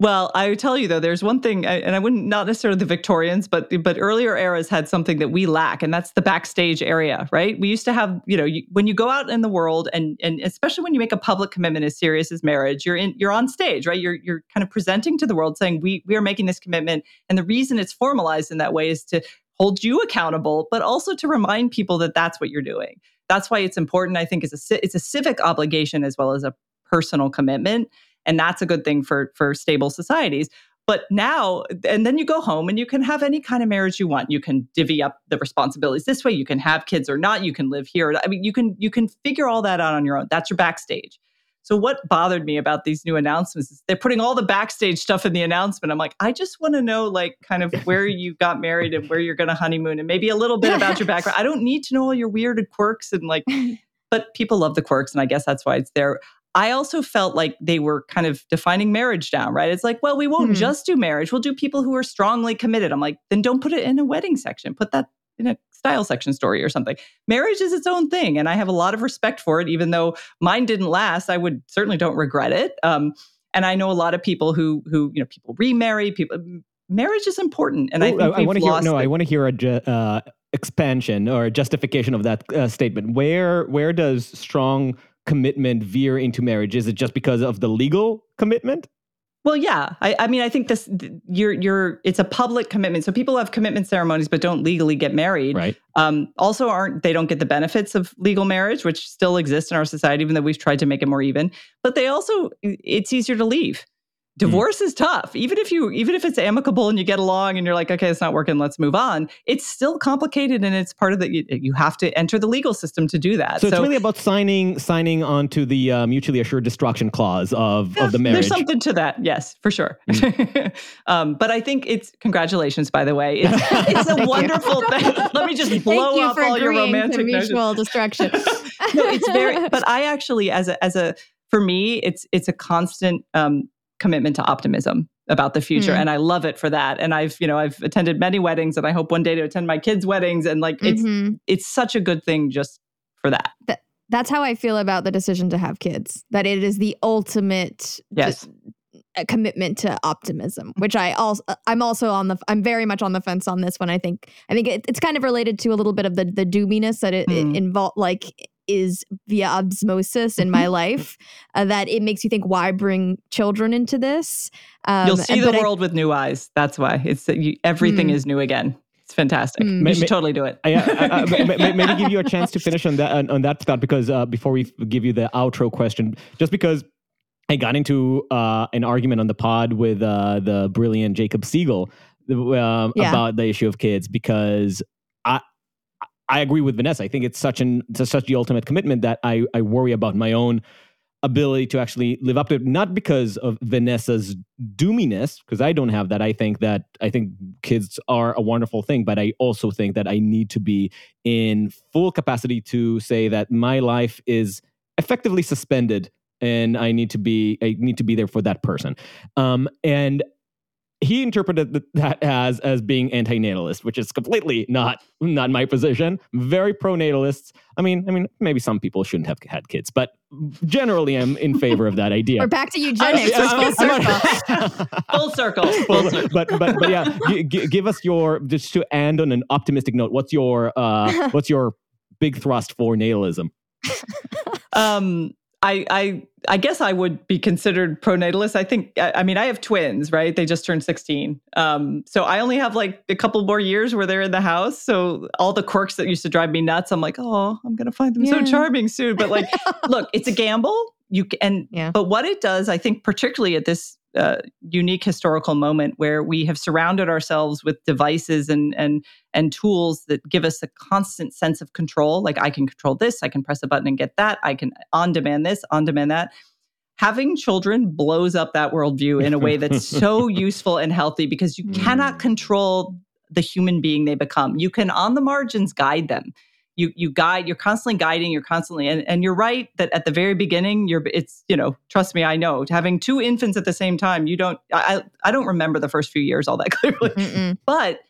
Well, I tell you though, there's one thing, and I wouldn't not necessarily the Victorians, but but earlier eras had something that we lack, and that's the backstage area, right? We used to have, you know, you, when you go out in the world, and and especially when you make a public commitment as serious as marriage, you're in, you're on stage, right? You're you're kind of presenting to the world, saying we we are making this commitment, and the reason it's formalized in that way is to hold you accountable, but also to remind people that that's what you're doing. That's why it's important. I think it's a it's a civic obligation as well as a personal commitment and that's a good thing for for stable societies. But now and then you go home and you can have any kind of marriage you want. You can divvy up the responsibilities this way you can have kids or not you can live here i mean you can you can figure all that out on your own. That's your backstage so what bothered me about these new announcements is they're putting all the backstage stuff in the announcement i'm like i just want to know like kind of where you got married and where you're going to honeymoon and maybe a little bit about your background i don't need to know all your weird quirks and like but people love the quirks and i guess that's why it's there I also felt like they were kind of defining marriage down, right? It's like, well, we won't Hmm. just do marriage. We'll do people who are strongly committed. I'm like, then don't put it in a wedding section. Put that in a style section story or something. Marriage is its own thing. And I have a lot of respect for it, even though mine didn't last. I would certainly don't regret it. Um, and I know a lot of people who, who, you know, people remarry, people, marriage is important. And I Oh, think I, we've want to hear. lost No, it. I want to hear a ju- uh, expansion or a justification of that uh, statement. Where where does strong commitment veer into marriage? Is it just because of the legal commitment? Well, yeah. I, I mean, I think this you're you're it's a public commitment. So people have commitment ceremonies, but don't legally get married. Right. Um, also, aren't they don't get the benefits of legal marriage, which still exists in our society, even though we've tried to make it more even. But they also it's easier to leave. Divorce is tough. Even if you even if it's amicable and you get along and you're like, okay, it's not working, let's move on. It's still complicated, and it's part of the you, you have to enter the legal system to do that. So, it's really about signing signing on to the uh, mutually assured destruction clause of, of the marriage. There's something to that, yes, for sure. um, but I think it's congratulations, by the way. It's, it's a Thank you. wonderful thing. Let me just blow Thank you up for all your agreeing to romantic notions. mutual destruction. no, it's very. But I actually, as a as a for me, it's it's a constant um, commitment to optimism about the future, Mm. and I love it for that. And I've you know I've attended many weddings, and I hope one day to attend my kids' weddings, and like it's Mhm. it's such a good thing just for that. That's how I feel about the decision to have kids. That it is the ultimate Yes. a commitment to optimism, which I also I'm also on the I'm very much on the fence on this one. I think I think it, it's kind of related to a little bit of the the doominess that it, Mm. it involve like is via osmosis in my life uh, that it makes you think why bring children into this um, You'll see and- the but I- world with new eyes. That's why it's you, everything Mm. is new again. It's fantastic. Mm. You should may- totally do it. I, I, I, may- may- maybe give you a chance to finish on that on, on that Scott because uh, before we give you the outro question, just because I got into uh, an argument on the pod with uh, the brilliant Jacob Siegel um, Yeah. about the issue of kids because I agree with Vanessa. I think it's such an it's such the ultimate commitment that I I worry about my own ability to actually live up to it not because of vanessa's doominess because i don't have that i think that i think kids are a wonderful thing but i also think that i need to be in full capacity to say that my life is effectively suspended and i need to be i need to be there for that person um, and he interpreted that as as being anti-natalist, which is completely not not my position. Very pro-natalists. I mean, I mean, maybe some people shouldn't have had kids, but generally I'm in favor of that idea. We're back to eugenics. We're full circle. full circle. Full circle. but but but yeah, g- g- give us your just to end on an optimistic note. What's your uh, what's your big thrust for natalism? Um, I, I I guess I would be considered pronatalist. I think I, I, mean I have twins, right? They just turned 16. Um, so I only have like a couple more years where they're in the house. So all the quirks that used to drive me nuts, I'm like, oh, I'm gonna find them yeah. so charming soon. But like, look, it's a gamble. You and yeah. but what it does, I think, particularly at this uh, unique historical moment where we have surrounded ourselves with devices and and and tools that give us a constant sense of control. Like I can control this, I can press a button and get that, I can on demand this, on demand that. Having children blows up that worldview in a way that's so useful and healthy because you cannot mm. control the human being they become. You can on the margins guide them you you guide you're constantly guiding you're constantly and, and you're right that at the very beginning you're it's you know trust me i know having two infants at the same time you don't i i don't remember the first few years all that clearly. Mm-mm. but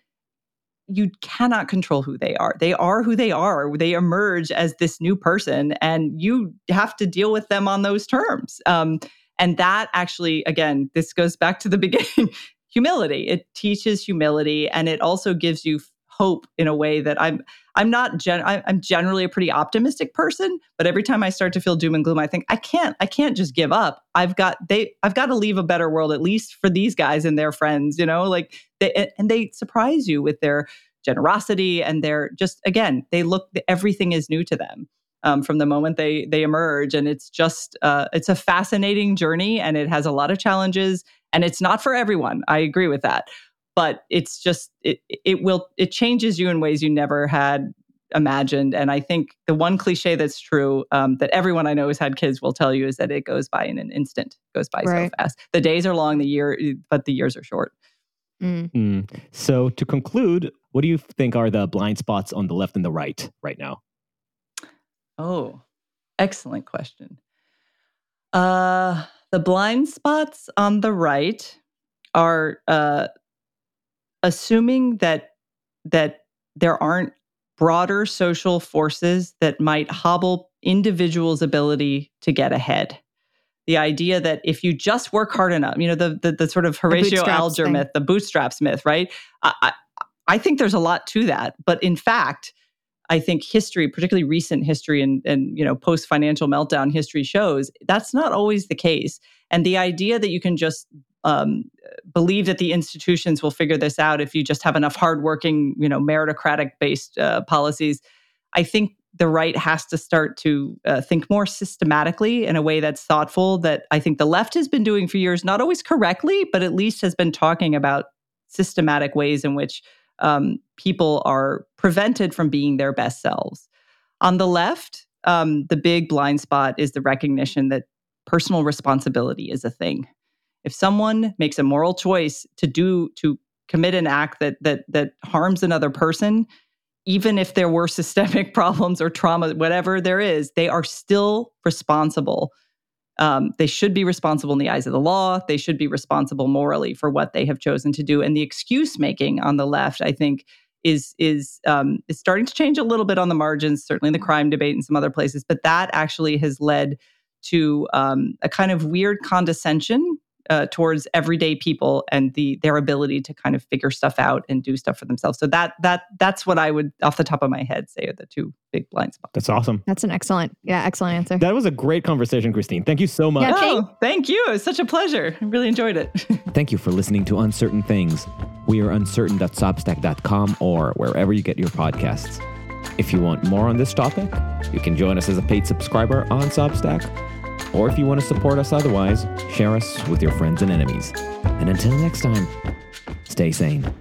you cannot control who they are. They are who they are. They emerge as this new person and you have to deal with them on those terms. Um, and that actually again this goes back to the beginning humility. It teaches humility and it also gives you hope in a way that I'm I'm not gen I'm generally a pretty optimistic person, but every time I start to feel doom and gloom, I think I can't I can't just give up. I've got they I've got to leave a better world at least for these guys and their friends, you know, like they and they surprise you with their generosity and their just again they look everything is new to them. Um, from the moment they they emerge and it's just uh, it's a fascinating journey and it has a lot of challenges and it's not for everyone i agree with that but it's just it it will it changes you in ways you never had imagined and i think the one cliche that's true um, that everyone i know who's had kids will tell you is that it goes by in an instant it goes by right. so fast the days are long the year but the years are short mm. Mm. so to conclude what do you think are the blind spots on the left and the right right now oh excellent question uh the blind spots on the right are uh assuming that that there aren't broader social forces that might hobble individuals' ability to get ahead. The idea that if you just work hard enough, you know, the the, the sort of Horatio Alger thing. myth, the bootstraps myth, right? I, I, I think there's a lot to that, but in fact, I think history, particularly recent history and and you know post financial meltdown history shows that's not always the case. And the idea that you can just um, believe that the institutions will figure this out if you just have enough hardworking, you know, meritocratic based uh, policies. I think the right has to start to uh, think more systematically in a way that's thoughtful. That I think the left has been doing for years, not always correctly, but at least has been talking about systematic ways in which um, people are prevented from being their best selves. On the left, um, the big blind spot is the recognition that personal responsibility is a thing if someone makes a moral choice to do to commit an act that that that harms another person even if there were systemic problems or trauma whatever there is they are still responsible. Um, they should be responsible in the eyes of the law. They should be responsible morally for what they have chosen to do. And the excuse making on the left i think is is um, is starting to change a little bit on the margins certainly in the crime debate and some other places. But that actually has led to um, a kind of weird condescension uh, towards everyday people and the their ability to kind of figure stuff out and do stuff for themselves. So that that that's what I would, off the top of my head, say are the two big blind spots. That's awesome. That's an excellent, yeah, excellent answer. That was a great conversation, Christine. Thank you so much. Yeah, thank, oh, thank you. It was such a pleasure. I really enjoyed it. thank you for listening to Uncertain Things. We are uncertain.substack.com or wherever you get your podcasts. If you want more on this topic, you can join us as a paid subscriber on Substack or if you want to support us otherwise, share us with your friends and enemies. And until next time, stay sane.